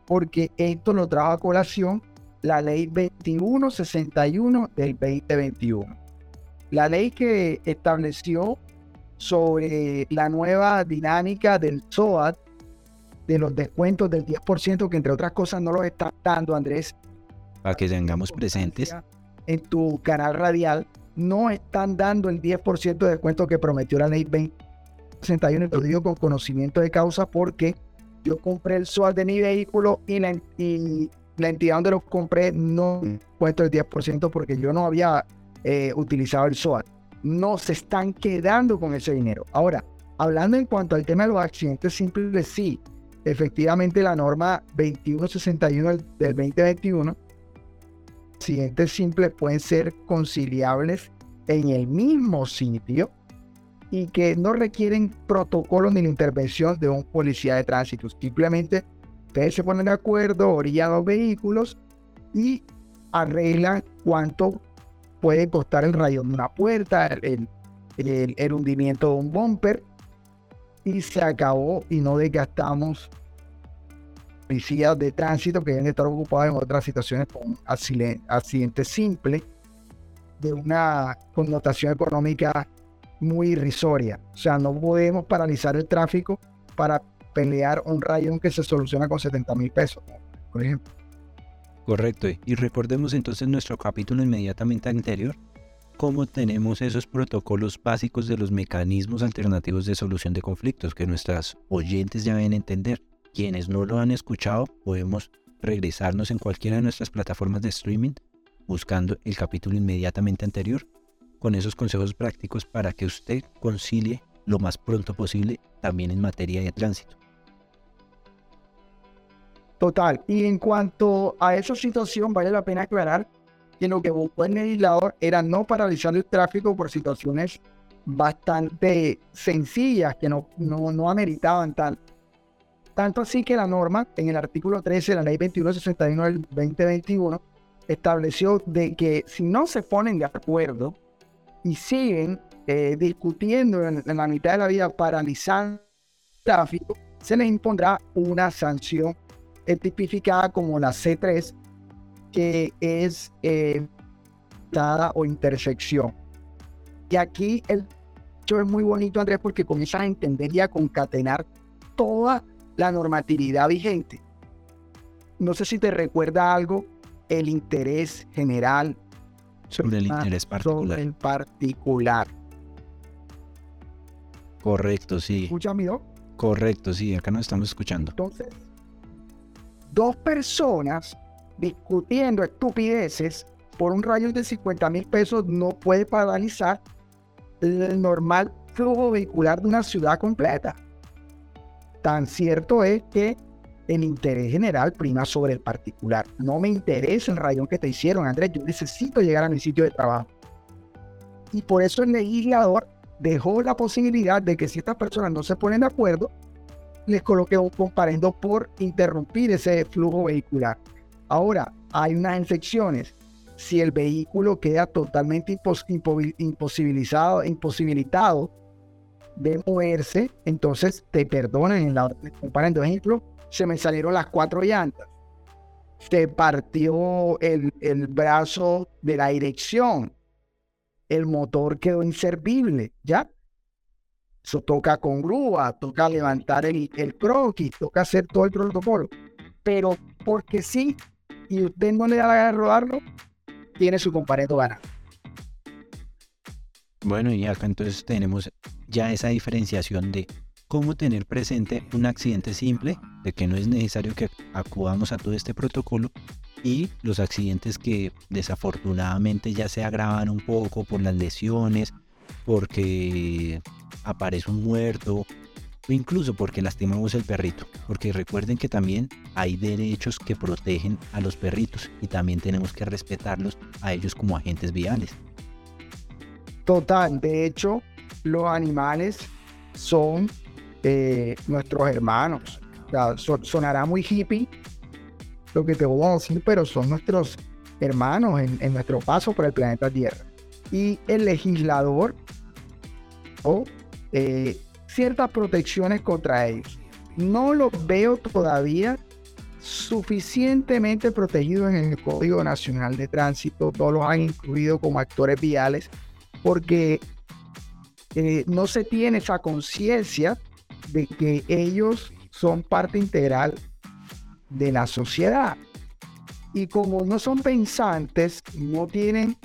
porque esto lo trajo a colación la ley 2161 del 2021. La ley que estableció sobre la nueva dinámica del SOAT, de los descuentos del 10%, que entre otras cosas no los está dando, Andrés. Para que tengamos presentes. En tu canal radial, no están dando el 10% de descuento que prometió la ley 61 y lo digo con conocimiento de causa porque yo compré el SOAT de mi vehículo y la, entidad donde lo compré no cuento el 10% porque yo no había eh, utilizado el SOAT. No se están quedando con ese dinero. Ahora, hablando en cuanto al tema de los accidentes simples, sí, efectivamente la norma 2161 del, del 2021, accidentes simples pueden ser conciliables en el mismo sitio y que no requieren protocolo ni la intervención de un policía de tránsito. Simplemente ustedes se ponen de acuerdo, orillan los vehículos y arreglan cuánto puede costar el rayón de una puerta, el, el, hundimiento de un bumper y se acabó y no desgastamos policías de tránsito que deben estar ocupados en otras situaciones con accidentes simples de una connotación económica muy irrisoria. O sea, no podemos paralizar el tráfico para pelear un rayón que se soluciona con 70 mil pesos, por ejemplo. Correcto. Y recordemos entonces nuestro capítulo inmediatamente anterior, cómo tenemos esos protocolos básicos de los mecanismos alternativos de solución de conflictos que nuestras oyentes ya deben entender. Quienes no lo han escuchado, podemos regresarnos en cualquiera de nuestras plataformas de streaming buscando el capítulo inmediatamente anterior con esos consejos prácticos para que usted concilie lo más pronto posible también en materia de tránsito. Total. Y en cuanto a esa situación, vale la pena aclarar que lo que buscó el legislador era no paralizar el tráfico por situaciones bastante sencillas que no, no, no ameritaban tal. Tanto así que la norma, en el artículo 13 de la ley 2161 del 2021, estableció de que si no se ponen de acuerdo y siguen eh, discutiendo en, la mitad de la vida paralizando el tráfico, se les impondrá una sanción tipificada como la C3, que es eh, o intersección. Y aquí el hecho es muy bonito, Andrés, porque comienzas a entender y a concatenar toda la normatividad vigente. No sé si te recuerda algo el interés general sobre el interés particular. el particular. Correcto, sí. ¿Escucha, amigo? Correcto, sí, acá nos estamos escuchando. Entonces, dos personas discutiendo estupideces por un rayo de 50 mil pesos no puede paralizar el normal flujo vehicular de una ciudad completa. Tan cierto es que el interés general prima sobre el particular. No me interesa el rayón que te hicieron, Andrés. Yo necesito llegar a mi sitio de trabajo. Y por eso el legislador dejó la posibilidad de que si estas personas no se ponen de acuerdo, les coloque un comparendo por interrumpir ese flujo vehicular. Ahora, hay unas excepciones. Si el vehículo queda totalmente imposibilizado, imposibilitado de moverse, entonces te perdonan en la comparendo. Ejemplo, se me salieron las cuatro llantas. Se partió el, el brazo de la dirección. El motor quedó inservible, ¿ya? Eso toca con grúa, toca levantar el, el croquis, toca hacer todo el protocolo. Pero porque sí, y usted no le da la gana de rodarlo, tiene su compareto ganado. Bueno, y acá entonces tenemos ya esa diferenciación de cómo tener presente un accidente simple, de que no es necesario que acudamos a todo este protocolo, y los accidentes que desafortunadamente ya se agravan un poco por las lesiones, porque aparece un muerto, o incluso porque lastimamos el perrito, porque recuerden que también hay derechos que protegen a los perritos y también tenemos que respetarlos a ellos como agentes viales. Total, de hecho, los animales son eh, nuestros hermanos. sonará muy hippie lo que te voy a decir, pero son nuestros hermanos en, nuestro paso por el planeta Tierra. Y el legislador o eh, ciertas protecciones contra ellos. No los veo todavía suficientemente protegidos en el Código Nacional de Tránsito. Todos los han incluido como actores viales porque eh, no se tiene esa conciencia de que ellos son parte integral de la sociedad. Y como no son pensantes, no tienen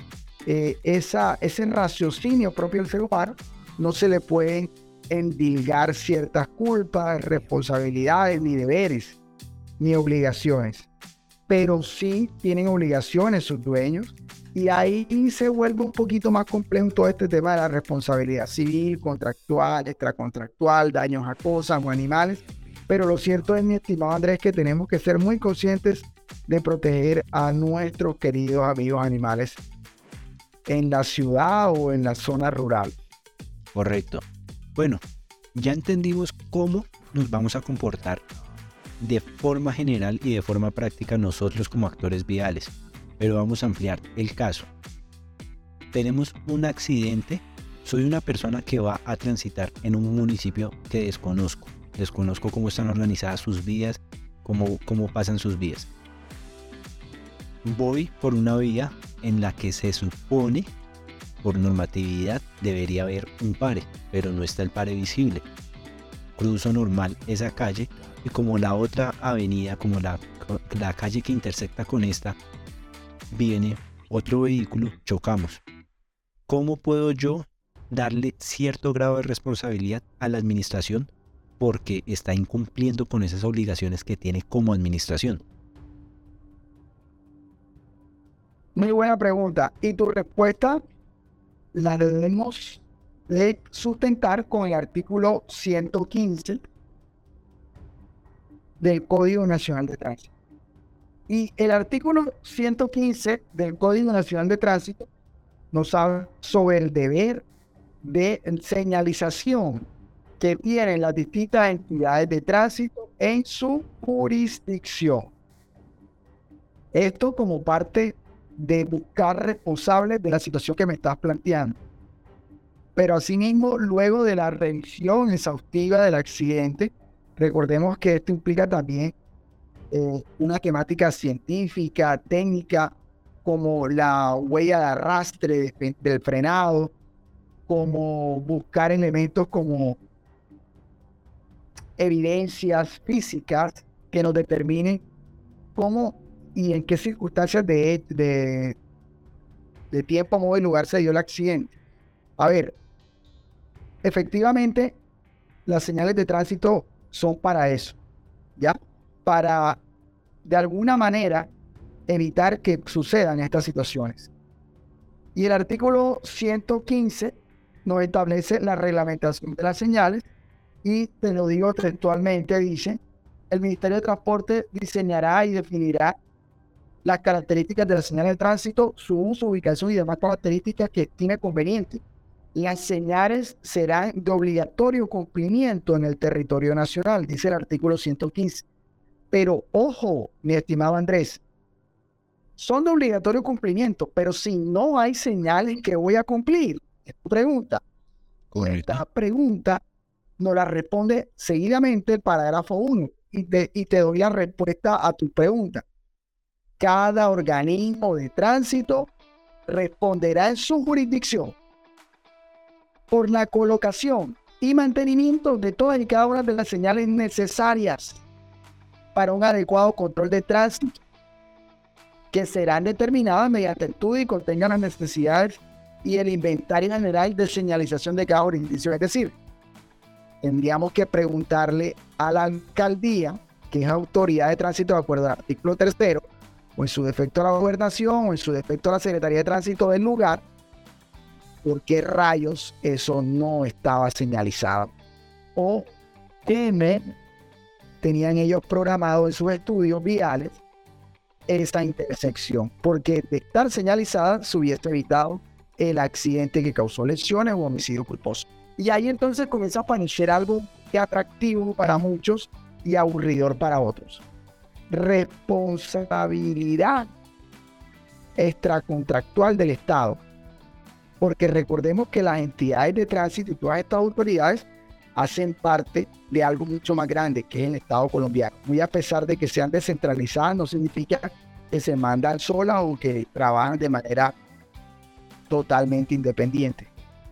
eh, esa, ese raciocinio propio del ser humano, no se le pueden endilgar ciertas culpas, responsabilidades, ni deberes, ni obligaciones. Pero sí tienen obligaciones sus dueños y ahí se vuelve un poquito más complejo todo este tema de la responsabilidad civil, contractual, extracontractual, daños a cosas o animales. Pero lo cierto es, mi estimado Andrés, que tenemos que ser muy conscientes de proteger a nuestros queridos amigos animales en la ciudad o en la zona rural. Correcto. Bueno, ya entendimos cómo nos vamos a comportar de forma general y de forma práctica nosotros como actores viales. Pero vamos a ampliar el caso. Tenemos un accidente. Soy una persona que va a transitar en un municipio que desconozco. Desconozco cómo están organizadas sus vías, cómo, cómo pasan sus vías. Voy por una vía en la que se supone, por normatividad, debería haber un pare, pero no está el pare visible. Cruzo normal esa calle y como la otra avenida, como la, la calle que intersecta con esta, viene otro vehículo, chocamos. ¿Cómo puedo yo darle cierto grado de responsabilidad a la administración porque está incumpliendo con esas obligaciones que tiene como administración? Muy buena pregunta. Y tu respuesta la debemos de sustentar con el artículo 115 del Código Nacional de Tránsito. Y el artículo 115 del Código Nacional de Tránsito nos habla sobre el deber de señalización que tienen las distintas entidades de tránsito en su jurisdicción. Esto como parte de buscar responsables de la situación que me estás planteando. Pero asimismo, luego de la revisión exhaustiva del accidente, recordemos que esto implica también eh, una temática científica, técnica, como la huella de arrastre del frenado, como buscar elementos como evidencias físicas que nos determinen cómo y en qué circunstancias de, de, de tiempo, modo y lugar se dio el accidente. A ver, efectivamente, las señales de tránsito son para eso, ¿ya? Para, de alguna manera, evitar que sucedan estas situaciones. Y el artículo 115 nos establece la reglamentación de las señales y te lo digo textualmente, dice, el Ministerio de Transporte diseñará y definirá las características de la señal de tránsito, su uso, ubicación y demás características que tiene conveniente. Las señales serán de obligatorio cumplimiento en el territorio nacional, dice el artículo 115. Pero ojo, mi estimado Andrés, son de obligatorio cumplimiento, pero si no hay señales que voy a cumplir, es tu pregunta. Esta pregunta nos la responde seguidamente el parágrafo 1 y y te doy la respuesta a tu pregunta cada organismo de tránsito responderá en su jurisdicción por la colocación y mantenimiento de todas y cada una de las señales necesarias para un adecuado control de tránsito, que serán determinadas mediante estudio y contengan las necesidades y el inventario general de señalización de cada jurisdicción. Es decir, tendríamos que preguntarle a la alcaldía, que es autoridad de tránsito de acuerdo al artículo tercero, o en su defecto a la gobernación, o en su defecto a la Secretaría de Tránsito del lugar, por qué rayos eso no estaba señalizado. O qué tenían ellos programado en sus estudios viales esta intersección, porque de estar señalizada se hubiese evitado el accidente que causó lesiones o homicidio culposo. Y ahí entonces comienza a aparecer algo que atractivo para muchos y aburridor para otros responsabilidad extracontractual del Estado. Porque recordemos que las entidades de tránsito y todas estas autoridades hacen parte de algo mucho más grande, que es el Estado colombiano. Muy a pesar de que sean descentralizadas, no significa que se mandan solas o que trabajan de manera totalmente independiente.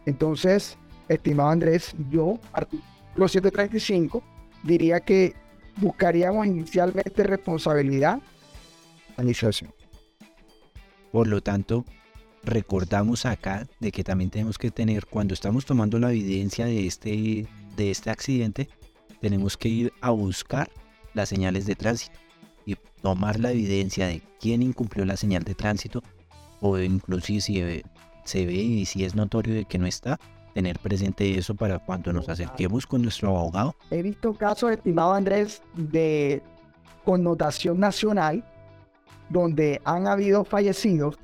Entonces, estimado Andrés, yo, artículo 735, diría que buscaríamos inicialmente responsabilidad, administración. Por lo tanto, recordamos acá de que también tenemos que tener, cuando estamos tomando la evidencia de este de este accidente, tenemos que ir a buscar las señales de tránsito y tomar la evidencia de quién incumplió la señal de tránsito o inclusive si se ve y si es notorio de que no está, tener presente eso para cuando nos acerquemos con nuestro abogado. He visto casos, estimado Andrés, de connotación nacional, donde han habido fallecidos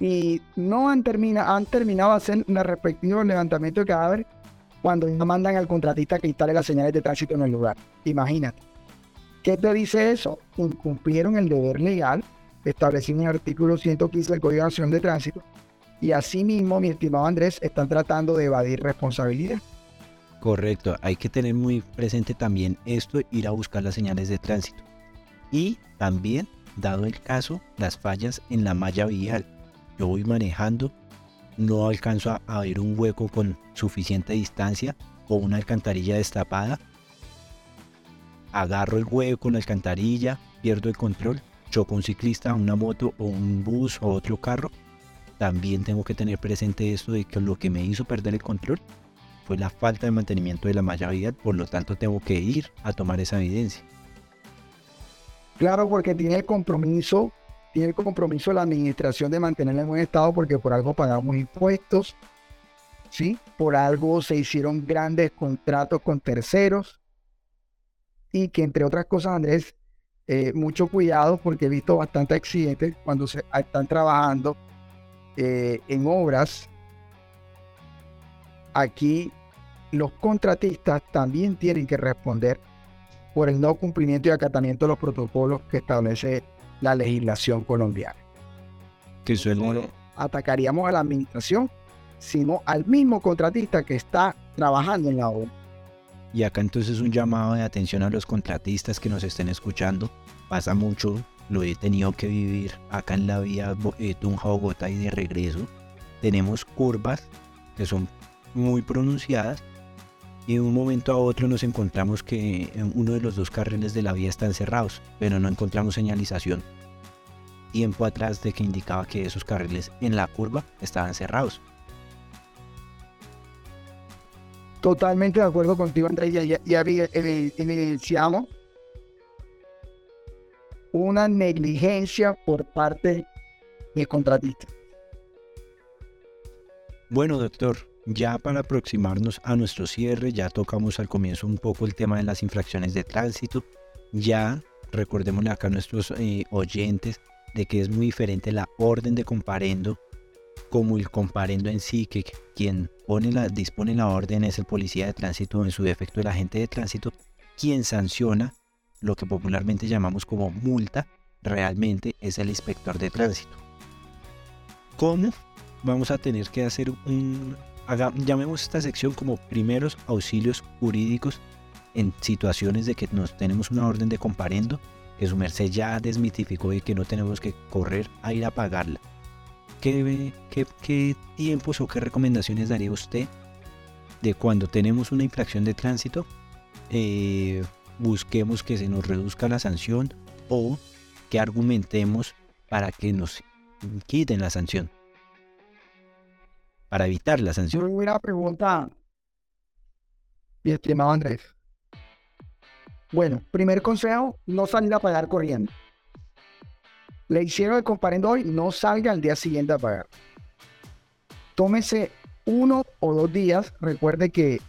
y no han, termina, han terminado hacer un respectivo levantamiento de cadáver cuando ya mandan al contratista que instale las señales de tránsito en el lugar. Imagínate. ¿Qué te dice eso? Incumplieron el deber legal establecido en el artículo 115 del Código Nacional de Tránsito y asimismo, mi estimado Andrés, están tratando de evadir responsabilidad. Correcto, hay que tener muy presente también esto, ir a buscar las señales de tránsito. Y también, dado el caso, las fallas en la malla vial. Yo voy manejando, no alcanzo a, ver un hueco con suficiente distancia o una alcantarilla destapada. Agarro el hueco la alcantarilla, pierdo el control, choco un ciclista, una moto o un bus o otro carro también tengo que tener presente esto de que lo que me hizo perder el control fue la falta de mantenimiento de la malla vial, por lo tanto tengo que ir a tomar esa evidencia. Claro, porque tiene el compromiso, tiene el compromiso la administración de mantenerla en buen estado porque por algo pagamos impuestos, ¿sí? Por algo se hicieron grandes contratos con terceros y que entre otras cosas, Andrés, eh, mucho cuidado porque he visto bastantes accidentes cuando se están trabajando eh, en obras, aquí los contratistas también tienen que responder por el no cumplimiento y acatamiento de los protocolos que establece la legislación colombiana. Que suele... atacaríamos a la administración, sino al mismo contratista que está trabajando en la obra. Y acá entonces un llamado de atención a los contratistas que nos estén escuchando. Pasa mucho lo he tenido que vivir acá en la vía eh, Tunja-Bogotá y de regreso. Tenemos curvas que son muy pronunciadas y de un momento a otro nos encontramos que uno de los dos carriles de la vía están cerrados, pero no encontramos señalización tiempo atrás de que indicaba que esos carriles en la curva estaban cerrados. Totalmente de acuerdo contigo, Andrés. Ya, ya, ya evidenciamos una negligencia por parte del contratista. Bueno, doctor, ya para aproximarnos a nuestro cierre, ya tocamos al comienzo un poco el tema de las infracciones de tránsito. Ya recordémosle acá a nuestros eh, oyentes de que es muy diferente la orden de comparendo como el comparendo en sí, que quien pone la, dispone la orden es el policía de tránsito, en su defecto el agente de tránsito, quien sanciona lo que popularmente llamamos como multa, realmente es el inspector de tránsito. ¿Cómo? Vamos a tener que hacer un... llamemos esta sección como primeros auxilios jurídicos en situaciones de que nos tenemos una orden de comparendo, que su merced ya desmitificó y que no tenemos que correr a ir a pagarla. ¿Qué, qué, qué tiempos o qué recomendaciones daría usted de cuando tenemos una infracción de tránsito? Eh, busquemos que se nos reduzca la sanción o que argumentemos para que nos quiten la sanción. Para evitar la sanción. Buena pregunta, mi estimado Andrés. Bueno, primer consejo, no salir a pagar corriendo. Le hicieron el comparendo hoy, no salga al día siguiente a pagar. Tómese uno o dos días. Recuerde que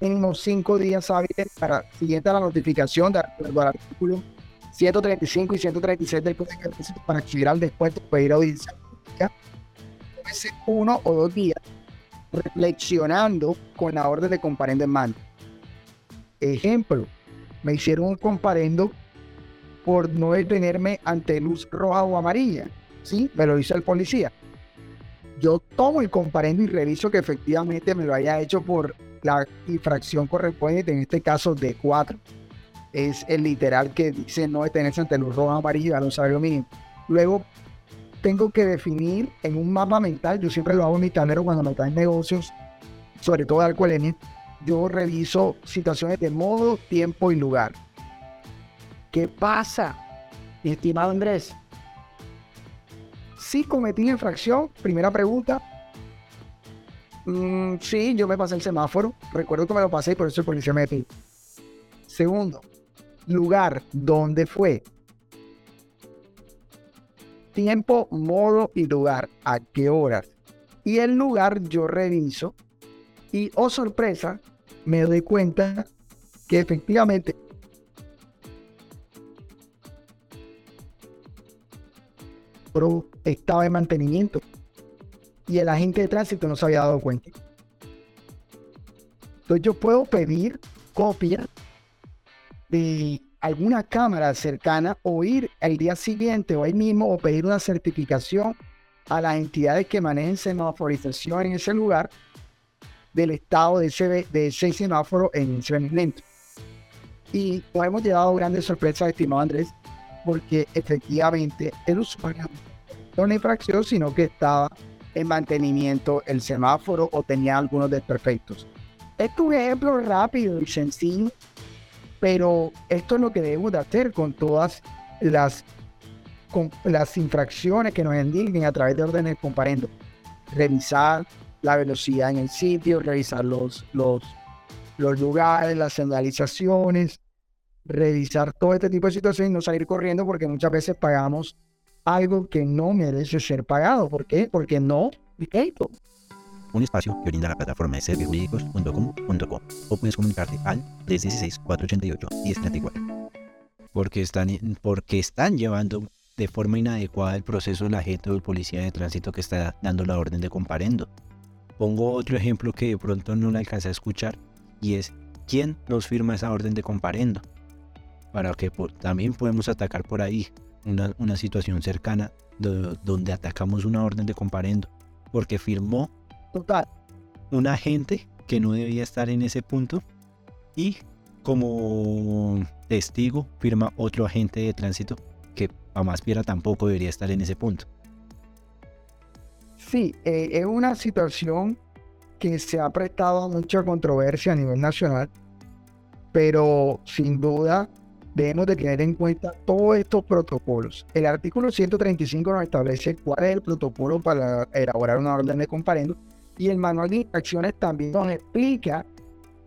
mínimo cinco días hábiles para siguiente a la notificación de acuerdo al artículo 135 y 136 del Código para acceder al después de pedir audiencia uno o dos días reflexionando con la orden de comparendo en mano. Ejemplo, me hicieron un comparendo por no detenerme ante luz roja o amarilla. ¿Sí? Me lo dice el policía. Yo tomo el comparendo y reviso que efectivamente me lo haya hecho por la infracción correspondiente, en este caso de 4, es el literal que dice no detenerse ante los rojos amarillos a los salario mínimo. Luego tengo que definir en un mapa mental, yo siempre lo hago en mi tablero cuando me traen negocios, sobre todo de alcoholemia, yo reviso situaciones de modo, tiempo y lugar. ¿Qué pasa, mi estimado Andrés? Si cometí infracción, primera pregunta, Mm, sí, yo me pasé el semáforo, recuerdo que me lo pasé y por eso el policía me detuvo. Segundo, lugar, ¿dónde fue? Tiempo, modo y lugar, ¿a qué horas? Y el lugar yo reviso y, oh sorpresa, me doy cuenta que efectivamente estaba en mantenimiento y el agente de tránsito no se había dado cuenta. Entonces yo puedo pedir copia de alguna cámara cercana o ir al día siguiente o ahí mismo o pedir una certificación a las entidades que manejen semaforización en ese lugar del estado de ese, de ese semáforo en ese momento. Y nos hemos llevado grandes sorpresas, estimado Andrés, porque efectivamente el usuario no una infracción, sino que estaba en mantenimiento el semáforo o tenía algunos desperfectos. Este es un ejemplo rápido y sencillo, pero esto es lo que debemos de hacer con todas las, las infracciones que nos indignen a través de órdenes comparendo. Revisar la velocidad en el sitio, revisar los, los, los lugares, las señalizaciones, revisar todo este tipo de situaciones y no salir corriendo porque muchas veces pagamos algo que no merece ser pagado. ¿Por qué? Porque no Un espacio que brinda la plataforma de servijurídicos.com.co o puedes comunicarte al 316-488-1034. Porque están, porque están llevando de forma inadecuada el proceso la gente o el policía de tránsito que está dando la orden de comparendo. Pongo otro ejemplo que de pronto no le alcancé a escuchar y es quién nos firma esa orden de comparendo. Para que también podemos atacar por ahí una, situación cercana donde atacamos una orden de comparendo porque firmó Total. un agente que no debía estar en ese punto y como testigo firma otro agente de tránsito que a más piedra tampoco debería estar en ese punto. Sí, eh, es una situación que se ha prestado a mucha controversia a nivel nacional, pero sin duda debemos de tener en cuenta todos estos protocolos. El artículo 135 nos establece cuál es el protocolo para elaborar una orden de comparendo y el manual de instrucciones también nos explica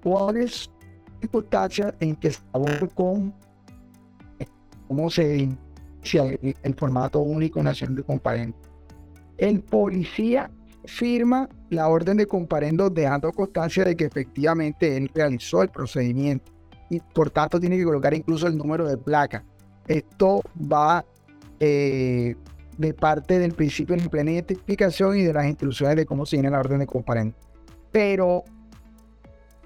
cuáles circunstancias en que se con cómo se inicia el, formato único nacional de comparendo. El policía firma la orden de comparendo dejando constancia de que efectivamente él realizó el procedimiento y por tanto tiene que colocar incluso el número de placa. Esto va eh, de parte del principio de la plena identificación y de las instrucciones de cómo se llena la orden de comparendo. Pero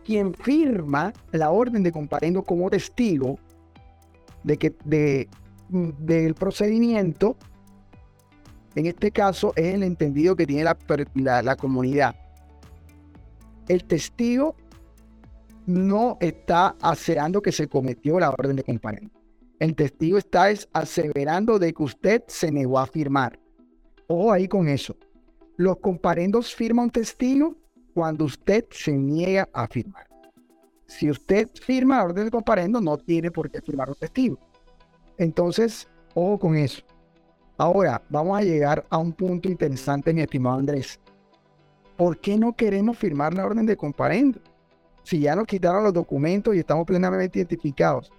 quien firma la orden de comparendo como testigo de que de, del procedimiento, en este caso es el entendido que tiene la, la comunidad. El testigo no está aseando que se cometió la orden de comparendo. El testigo está aseverando de que usted se negó a firmar. Ojo ahí con eso. Los comparendos firma un testigo cuando usted se niega a firmar. Si usted firma la orden de comparendo, no tiene por qué firmar un testigo. Entonces, ojo con eso. Ahora, vamos a llegar a un punto interesante, mi estimado Andrés. ¿Por qué no queremos firmar la orden de comparendo? si ya nos quitaron los documentos y estamos plenamente identificados,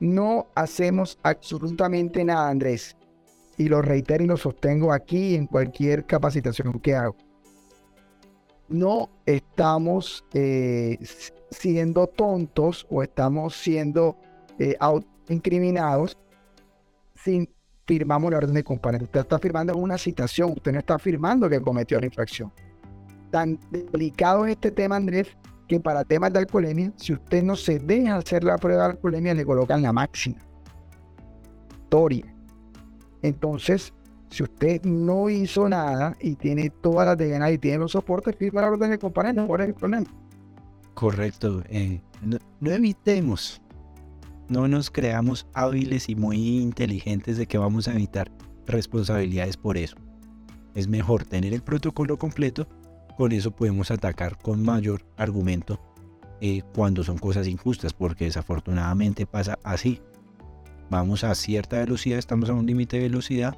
no hacemos absolutamente nada, Andrés. Y lo reitero y lo sostengo aquí en cualquier capacitación que hago. No estamos eh, siendo tontos o estamos siendo eh, incriminados sin firmamos la orden de comparendo. Usted está firmando una citación, usted no está firmando que cometió la infracción. Tan delicado es este tema, Andrés, que para temas de alcoholemia, si usted no se deja hacer la prueba de alcoholemia, le colocan la máxima. Toria. Entonces, si usted no hizo nada y tiene todas las de y tiene los soportes, firma la orden de comparendo, por el problema. Correcto. Eh, no, evitemos, no nos creamos hábiles y muy inteligentes de que vamos a evitar responsabilidades por eso. Es mejor tener el protocolo completo con eso podemos atacar con mayor argumento eh, cuando son cosas injustas, porque desafortunadamente pasa así. Vamos a cierta velocidad, estamos a un límite de velocidad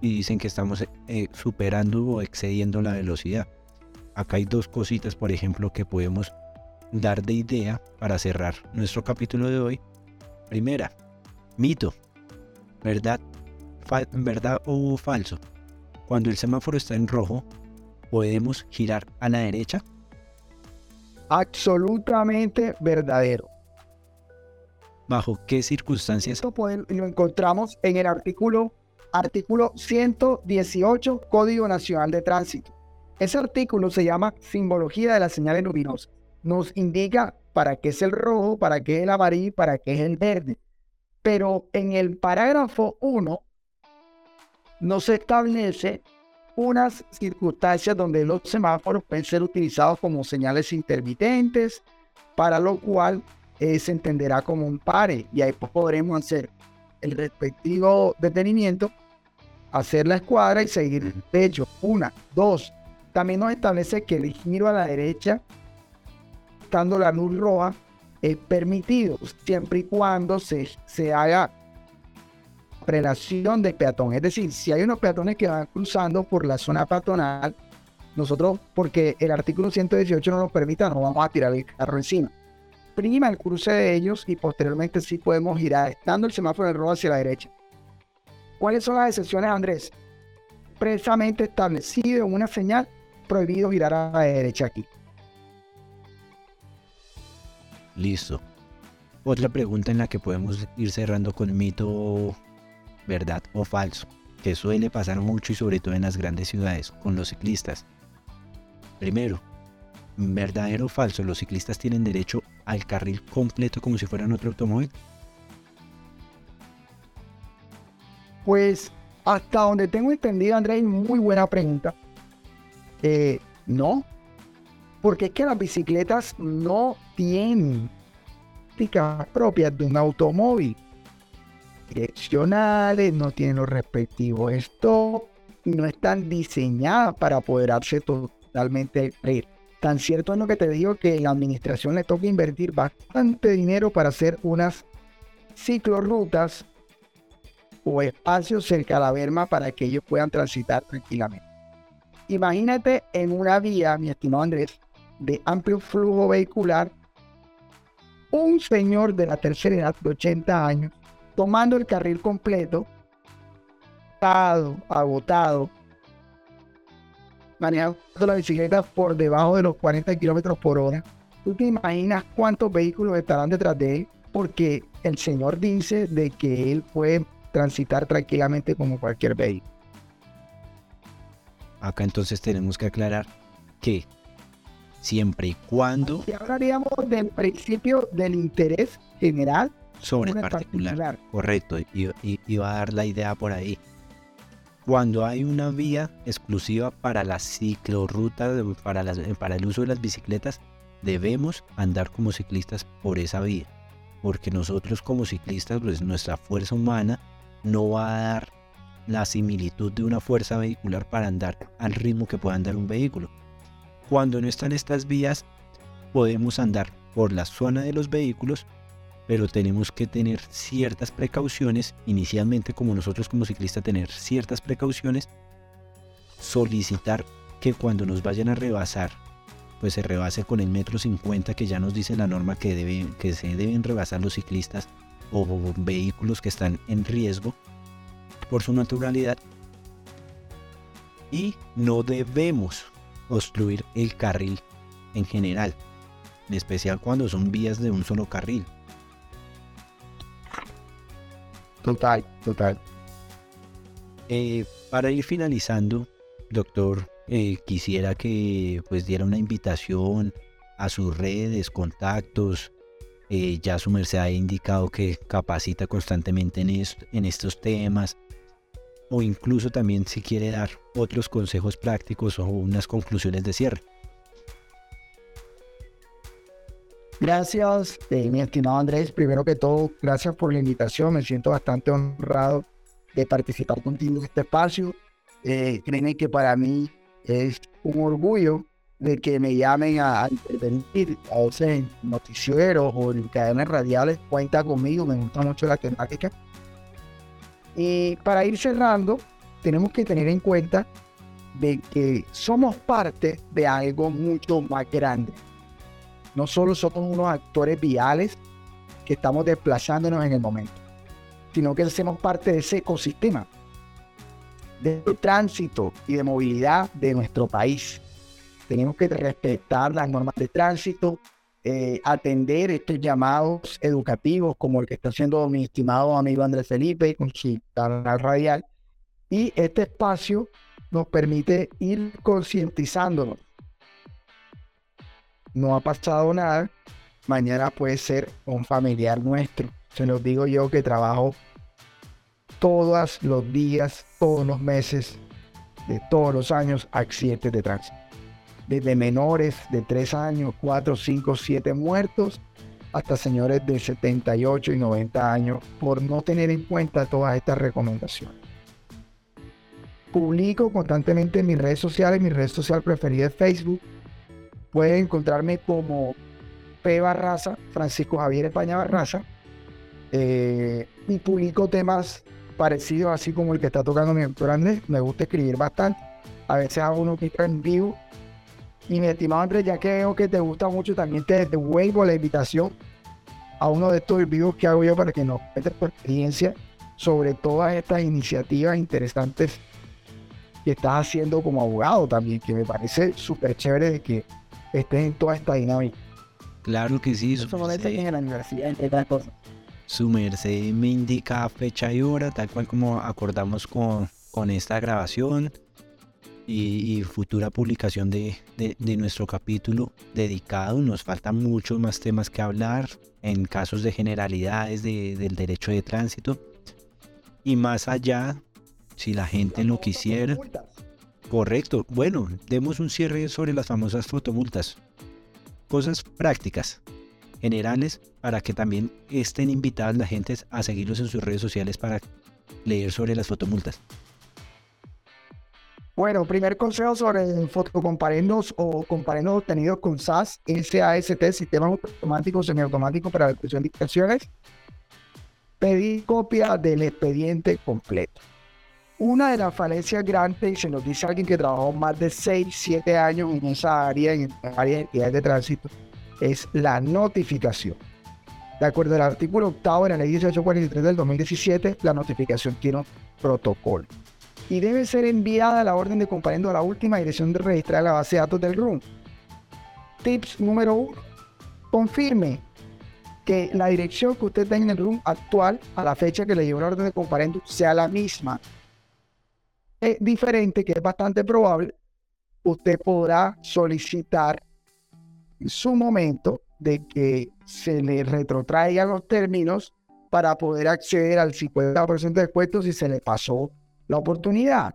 y dicen que estamos eh, superando o excediendo la velocidad. Acá hay dos cositas, por ejemplo, que podemos dar de idea para cerrar nuestro capítulo de hoy. Primera, mito. ¿Verdad, verdad o falso? Cuando el semáforo está en rojo, ¿podemos girar a la derecha? Absolutamente verdadero. ¿Bajo qué circunstancias? Esto lo encontramos en el artículo, artículo 118, Código Nacional de Tránsito. Ese artículo se llama Simbología de las señales luminosas. Nos indica para qué es el rojo, para qué es el amarillo, para qué es el verde. Pero en el parágrafo 1 no se establece unas circunstancias donde los semáforos pueden ser utilizados como señales intermitentes, para lo cual eh, se entenderá como un pare y ahí podremos hacer el respectivo detenimiento, hacer la escuadra y seguir. De hecho, una, dos, también nos establece que el giro a la derecha, estando la luz roja, es permitido siempre y cuando se, se haga relación de peatón. Es decir, si hay unos peatones que van cruzando por la zona peatonal, nosotros, porque el artículo 118 no nos permita, no vamos a tirar el carro encima prima el cruce de ellos y posteriormente sí podemos girar, estando el semáforo en rojo hacia la derecha. ¿Cuáles son las excepciones, Andrés? Precisamente establecido en una señal, prohibido girar a la derecha aquí. Listo. Otra pregunta en la que podemos ir cerrando con mito, verdad o falso, que suele pasar mucho y sobre todo en las grandes ciudades, con los ciclistas. Primero, verdadero o falso, los ciclistas tienen derecho al carril completo como si fueran otro automóvil? Pues hasta donde tengo entendido, Andrés, muy buena pregunta. Eh, no, porque es que las bicicletas no tienen propias de un automóvil. Direccionales, no tienen los respectivos stop y no están diseñadas para apoderarse totalmente del Tan cierto es lo que te digo que la administración le toca invertir bastante dinero para hacer unas ciclorrutas o espacios cerca de la berma para que ellos puedan transitar tranquilamente. Imagínate en una vía, mi estimado Andrés, de amplio flujo vehicular, un señor de la tercera edad de 80 años tomando el carril completo, agotado, agotado, manejando la bicicleta por debajo de los 40 kilómetros por hora. ¿Tú te imaginas cuántos vehículos estarán detrás de él? Porque el Señor dice de que él puede transitar tranquilamente como cualquier vehículo. Acá entonces tenemos que aclarar que siempre y cuando... Y hablaríamos del principio del interés general sobre el particular. Correcto, y, y va a dar la idea por ahí cuando hay una vía exclusiva para la ciclorruta, para, para el uso de las bicicletas, debemos andar como ciclistas por esa vía. Porque nosotros como ciclistas, pues nuestra fuerza humana no va a dar la similitud de una fuerza vehicular para andar al ritmo que pueda andar un vehículo. Cuando no están estas vías, podemos andar por la zona de los vehículos pero tenemos que tener ciertas precauciones, inicialmente como nosotros como ciclistas tener ciertas precauciones, solicitar que cuando nos vayan a rebasar, pues se rebase con el metro 50 que ya nos dice la norma que, debe, que se deben rebasar los ciclistas o vehículos que están en riesgo por su naturalidad. Y no debemos obstruir el carril en general, en especial cuando son vías de un solo carril. Total, total. Eh, para ir finalizando, doctor, eh, quisiera que pues diera una invitación a sus redes, contactos. Eh, ya su merced ha indicado que capacita constantemente en, en estos temas. O incluso también si quiere dar otros consejos prácticos o unas conclusiones de cierre. Gracias, eh, mi estimado Andrés. Primero que todo, gracias por la invitación. Me siento bastante honrado de participar contigo en este espacio. Eh, que para mí es un orgullo de que me llamen a, intervenir a veces en noticieros o en cadenas radiales. Cuenta conmigo, me gusta mucho la temática. Y para ir cerrando, tenemos que tener en cuenta de que somos parte de algo mucho más grande No solo somos unos actores viales que estamos desplazándonos en el momento, sino que hacemos parte de ese ecosistema de tránsito y de movilidad de nuestro país. Tenemos que respetar las normas de tránsito, eh, atender estos llamados educativos como el que está haciendo mi estimado amigo Andrés Felipe con su canal radial. Y este espacio nos permite ir concientizándonos. No ha pasado nada, mañana puede ser un familiar nuestro. Se los digo yo que trabajo todos los días, todos los meses, de todos los años, accidentes de tránsito. Desde menores de 3 años, 4, 5, 7 muertos, hasta señores de 78 y 90 años, por no tener en cuenta todas estas recomendaciones. Publico constantemente en mis redes sociales, mi red social preferida es Facebook. Pueden encontrarme como P. Barraza, Francisco Javier España Barraza. Eh, y publico temas parecido, así como el que está tocando mi doctor Andrés. Me gusta escribir bastante. A veces hago uno que en vivo. Y mi estimado Andrés, ya que veo que te gusta mucho, también te devuelvo la invitación a uno de estos vivos que hago yo para que nos cuentes tu experiencia sobre todas estas iniciativas interesantes que estás haciendo como abogado también, que me parece súper chévere de que estés en toda esta dinámica. Claro que sí. Eso en la universidad, entre otras cosas su merced me indica fecha y hora, tal cual como acordamos con, con esta grabación y, futura publicación de, de, nuestro capítulo dedicado. Nos faltan muchos más temas que hablar en casos de generalidades del derecho de tránsito. Y más allá, si la gente lo quisiera. Correcto. Bueno, demos un cierre sobre las famosas fotomultas. Cosas prácticas generales para que también estén invitadas la gente a seguirlos en sus redes sociales para leer sobre las fotomultas. Bueno, primer consejo sobre fotocomparendos o comparendos obtenidos con SAS, SAST, Sistemas Automáticos Semiautomáticos para la de indicaciones. Pedir copia del expediente completo. Una de las falencias grandes, y se nos dice alguien que trabajó más de 6, 7 años en esa área, en área de de tránsito, es la notificación. De acuerdo al artículo octavo de la ley 1843 del 2017, la notificación tiene un protocolo y debe ser enviada la orden de comparendo a la última dirección de registrar la base de datos del RUM. Tips número uno. Confirme que la dirección que usted tenga en el RUM actual a la fecha que le llegó la orden de comparendo sea la misma. Diferente, que es bastante probable, usted podrá solicitar su momento de que se le retrotraigan los términos para poder acceder al 50% de descuento si se le pasó la oportunidad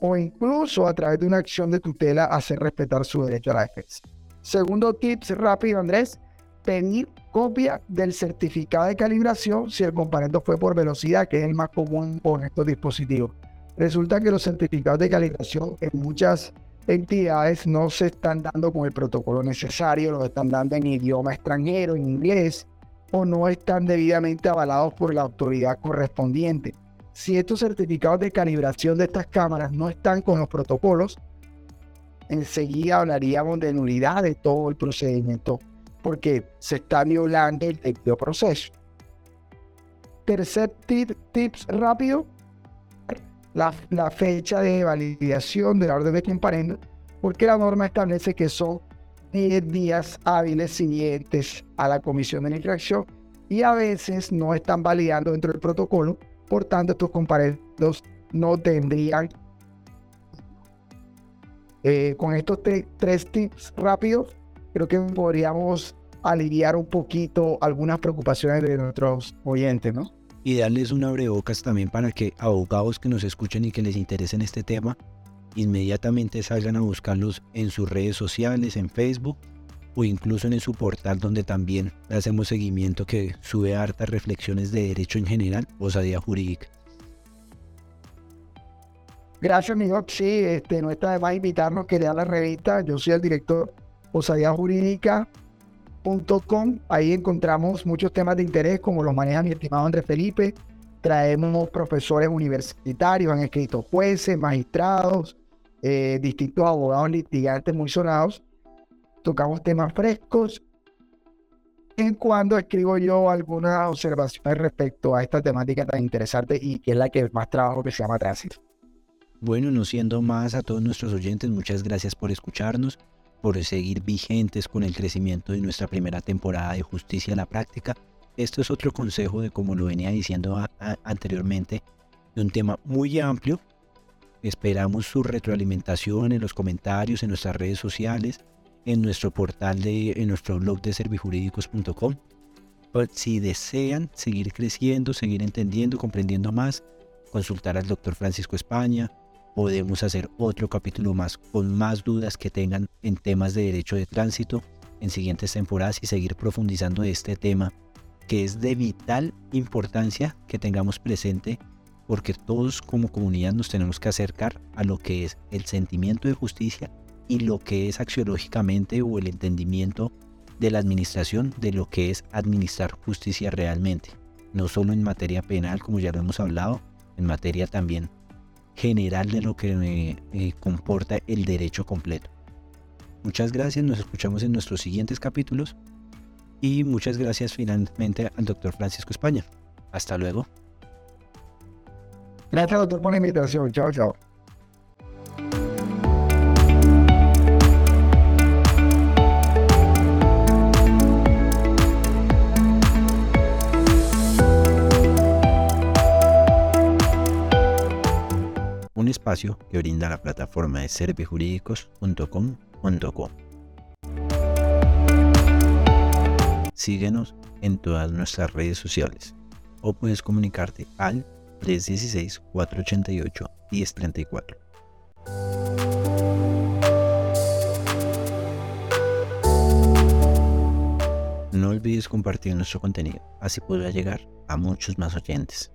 o incluso a través de una acción de tutela hacer respetar su derecho a la defensa. Segundo tips rápido, Andrés, pedir copia del certificado de calibración si el componente fue por velocidad, que es el más común con estos dispositivos. Resulta que los certificados de calibración en muchas entidades no se están dando con el protocolo necesario, lo están dando en idioma extranjero, en inglés, o no están debidamente avalados por la autoridad correspondiente. Si estos certificados de calibración de estas cámaras no están con los protocolos, enseguida hablaríamos de nulidad de todo el procedimiento, porque se está violando el debido proceso. Tercer tip, tips rápido, la, fecha de validación de la orden de comparendo, porque la norma establece que son 10 días hábiles siguientes a la comisión de la infracción y a veces no están validando dentro del protocolo, por tanto estos comparendos no tendrían. Eh, con estos tres tips rápidos, creo que podríamos aliviar un poquito algunas preocupaciones de nuestros oyentes, ¿no? Y darles una abrebocas también para que abogados que nos escuchen y que les interesen este tema inmediatamente salgan a buscarlos en sus redes sociales, en Facebook o incluso en su portal donde también hacemos seguimiento que sube hartas reflexiones de derecho en general, osadía jurídica. Gracias, amigo. Sí, este, no está de más invitarnos que lean la revista. Yo soy el director Osadía Jurídica Ahí encontramos muchos temas de interés como los maneja mi estimado Andrés Felipe. Traemos profesores universitarios, han escrito jueces, magistrados, eh, distintos abogados litigantes muy sonados. Tocamos temas frescos en cuando escribo yo algunas observaciones respecto a esta temática tan interesante y que es la que más trabajo que se llama tránsito. Bueno, no siendo más a todos nuestros oyentes, muchas gracias por escucharnos, por seguir vigentes con el crecimiento de nuestra primera temporada de Justicia a la Práctica. Esto es otro consejo de como lo venía diciendo anteriormente, de un tema muy amplio. Esperamos su retroalimentación en los comentarios, en nuestras redes sociales en nuestro portal de en nuestro blog de servijurídicos.com. Pues, si desean seguir creciendo, seguir entendiendo, comprendiendo más, consultar al doctor Francisco España. Podemos hacer otro capítulo más con más dudas que tengan en temas de derecho de tránsito en siguientes temporadas y seguir profundizando este tema que es de vital importancia que tengamos presente porque todos como comunidad nos tenemos que acercar a lo que es el sentimiento de justicia y lo que es axiológicamente o el entendimiento de la administración de lo que es administrar justicia realmente, no solo en materia penal como ya lo hemos hablado, en materia también general de lo que eh, comporta el derecho completo. Muchas gracias, nos escuchamos en nuestros siguientes capítulos y muchas gracias finalmente al doctor Francisco España. Hasta luego. Gracias doctor por la invitación. Chao, chao. Espacio que brinda la plataforma de servijurídicos.com.co. Síguenos en todas nuestras redes sociales o puedes comunicarte al 316-488-1034. No olvides compartir nuestro contenido, así podrá llegar a muchos más oyentes.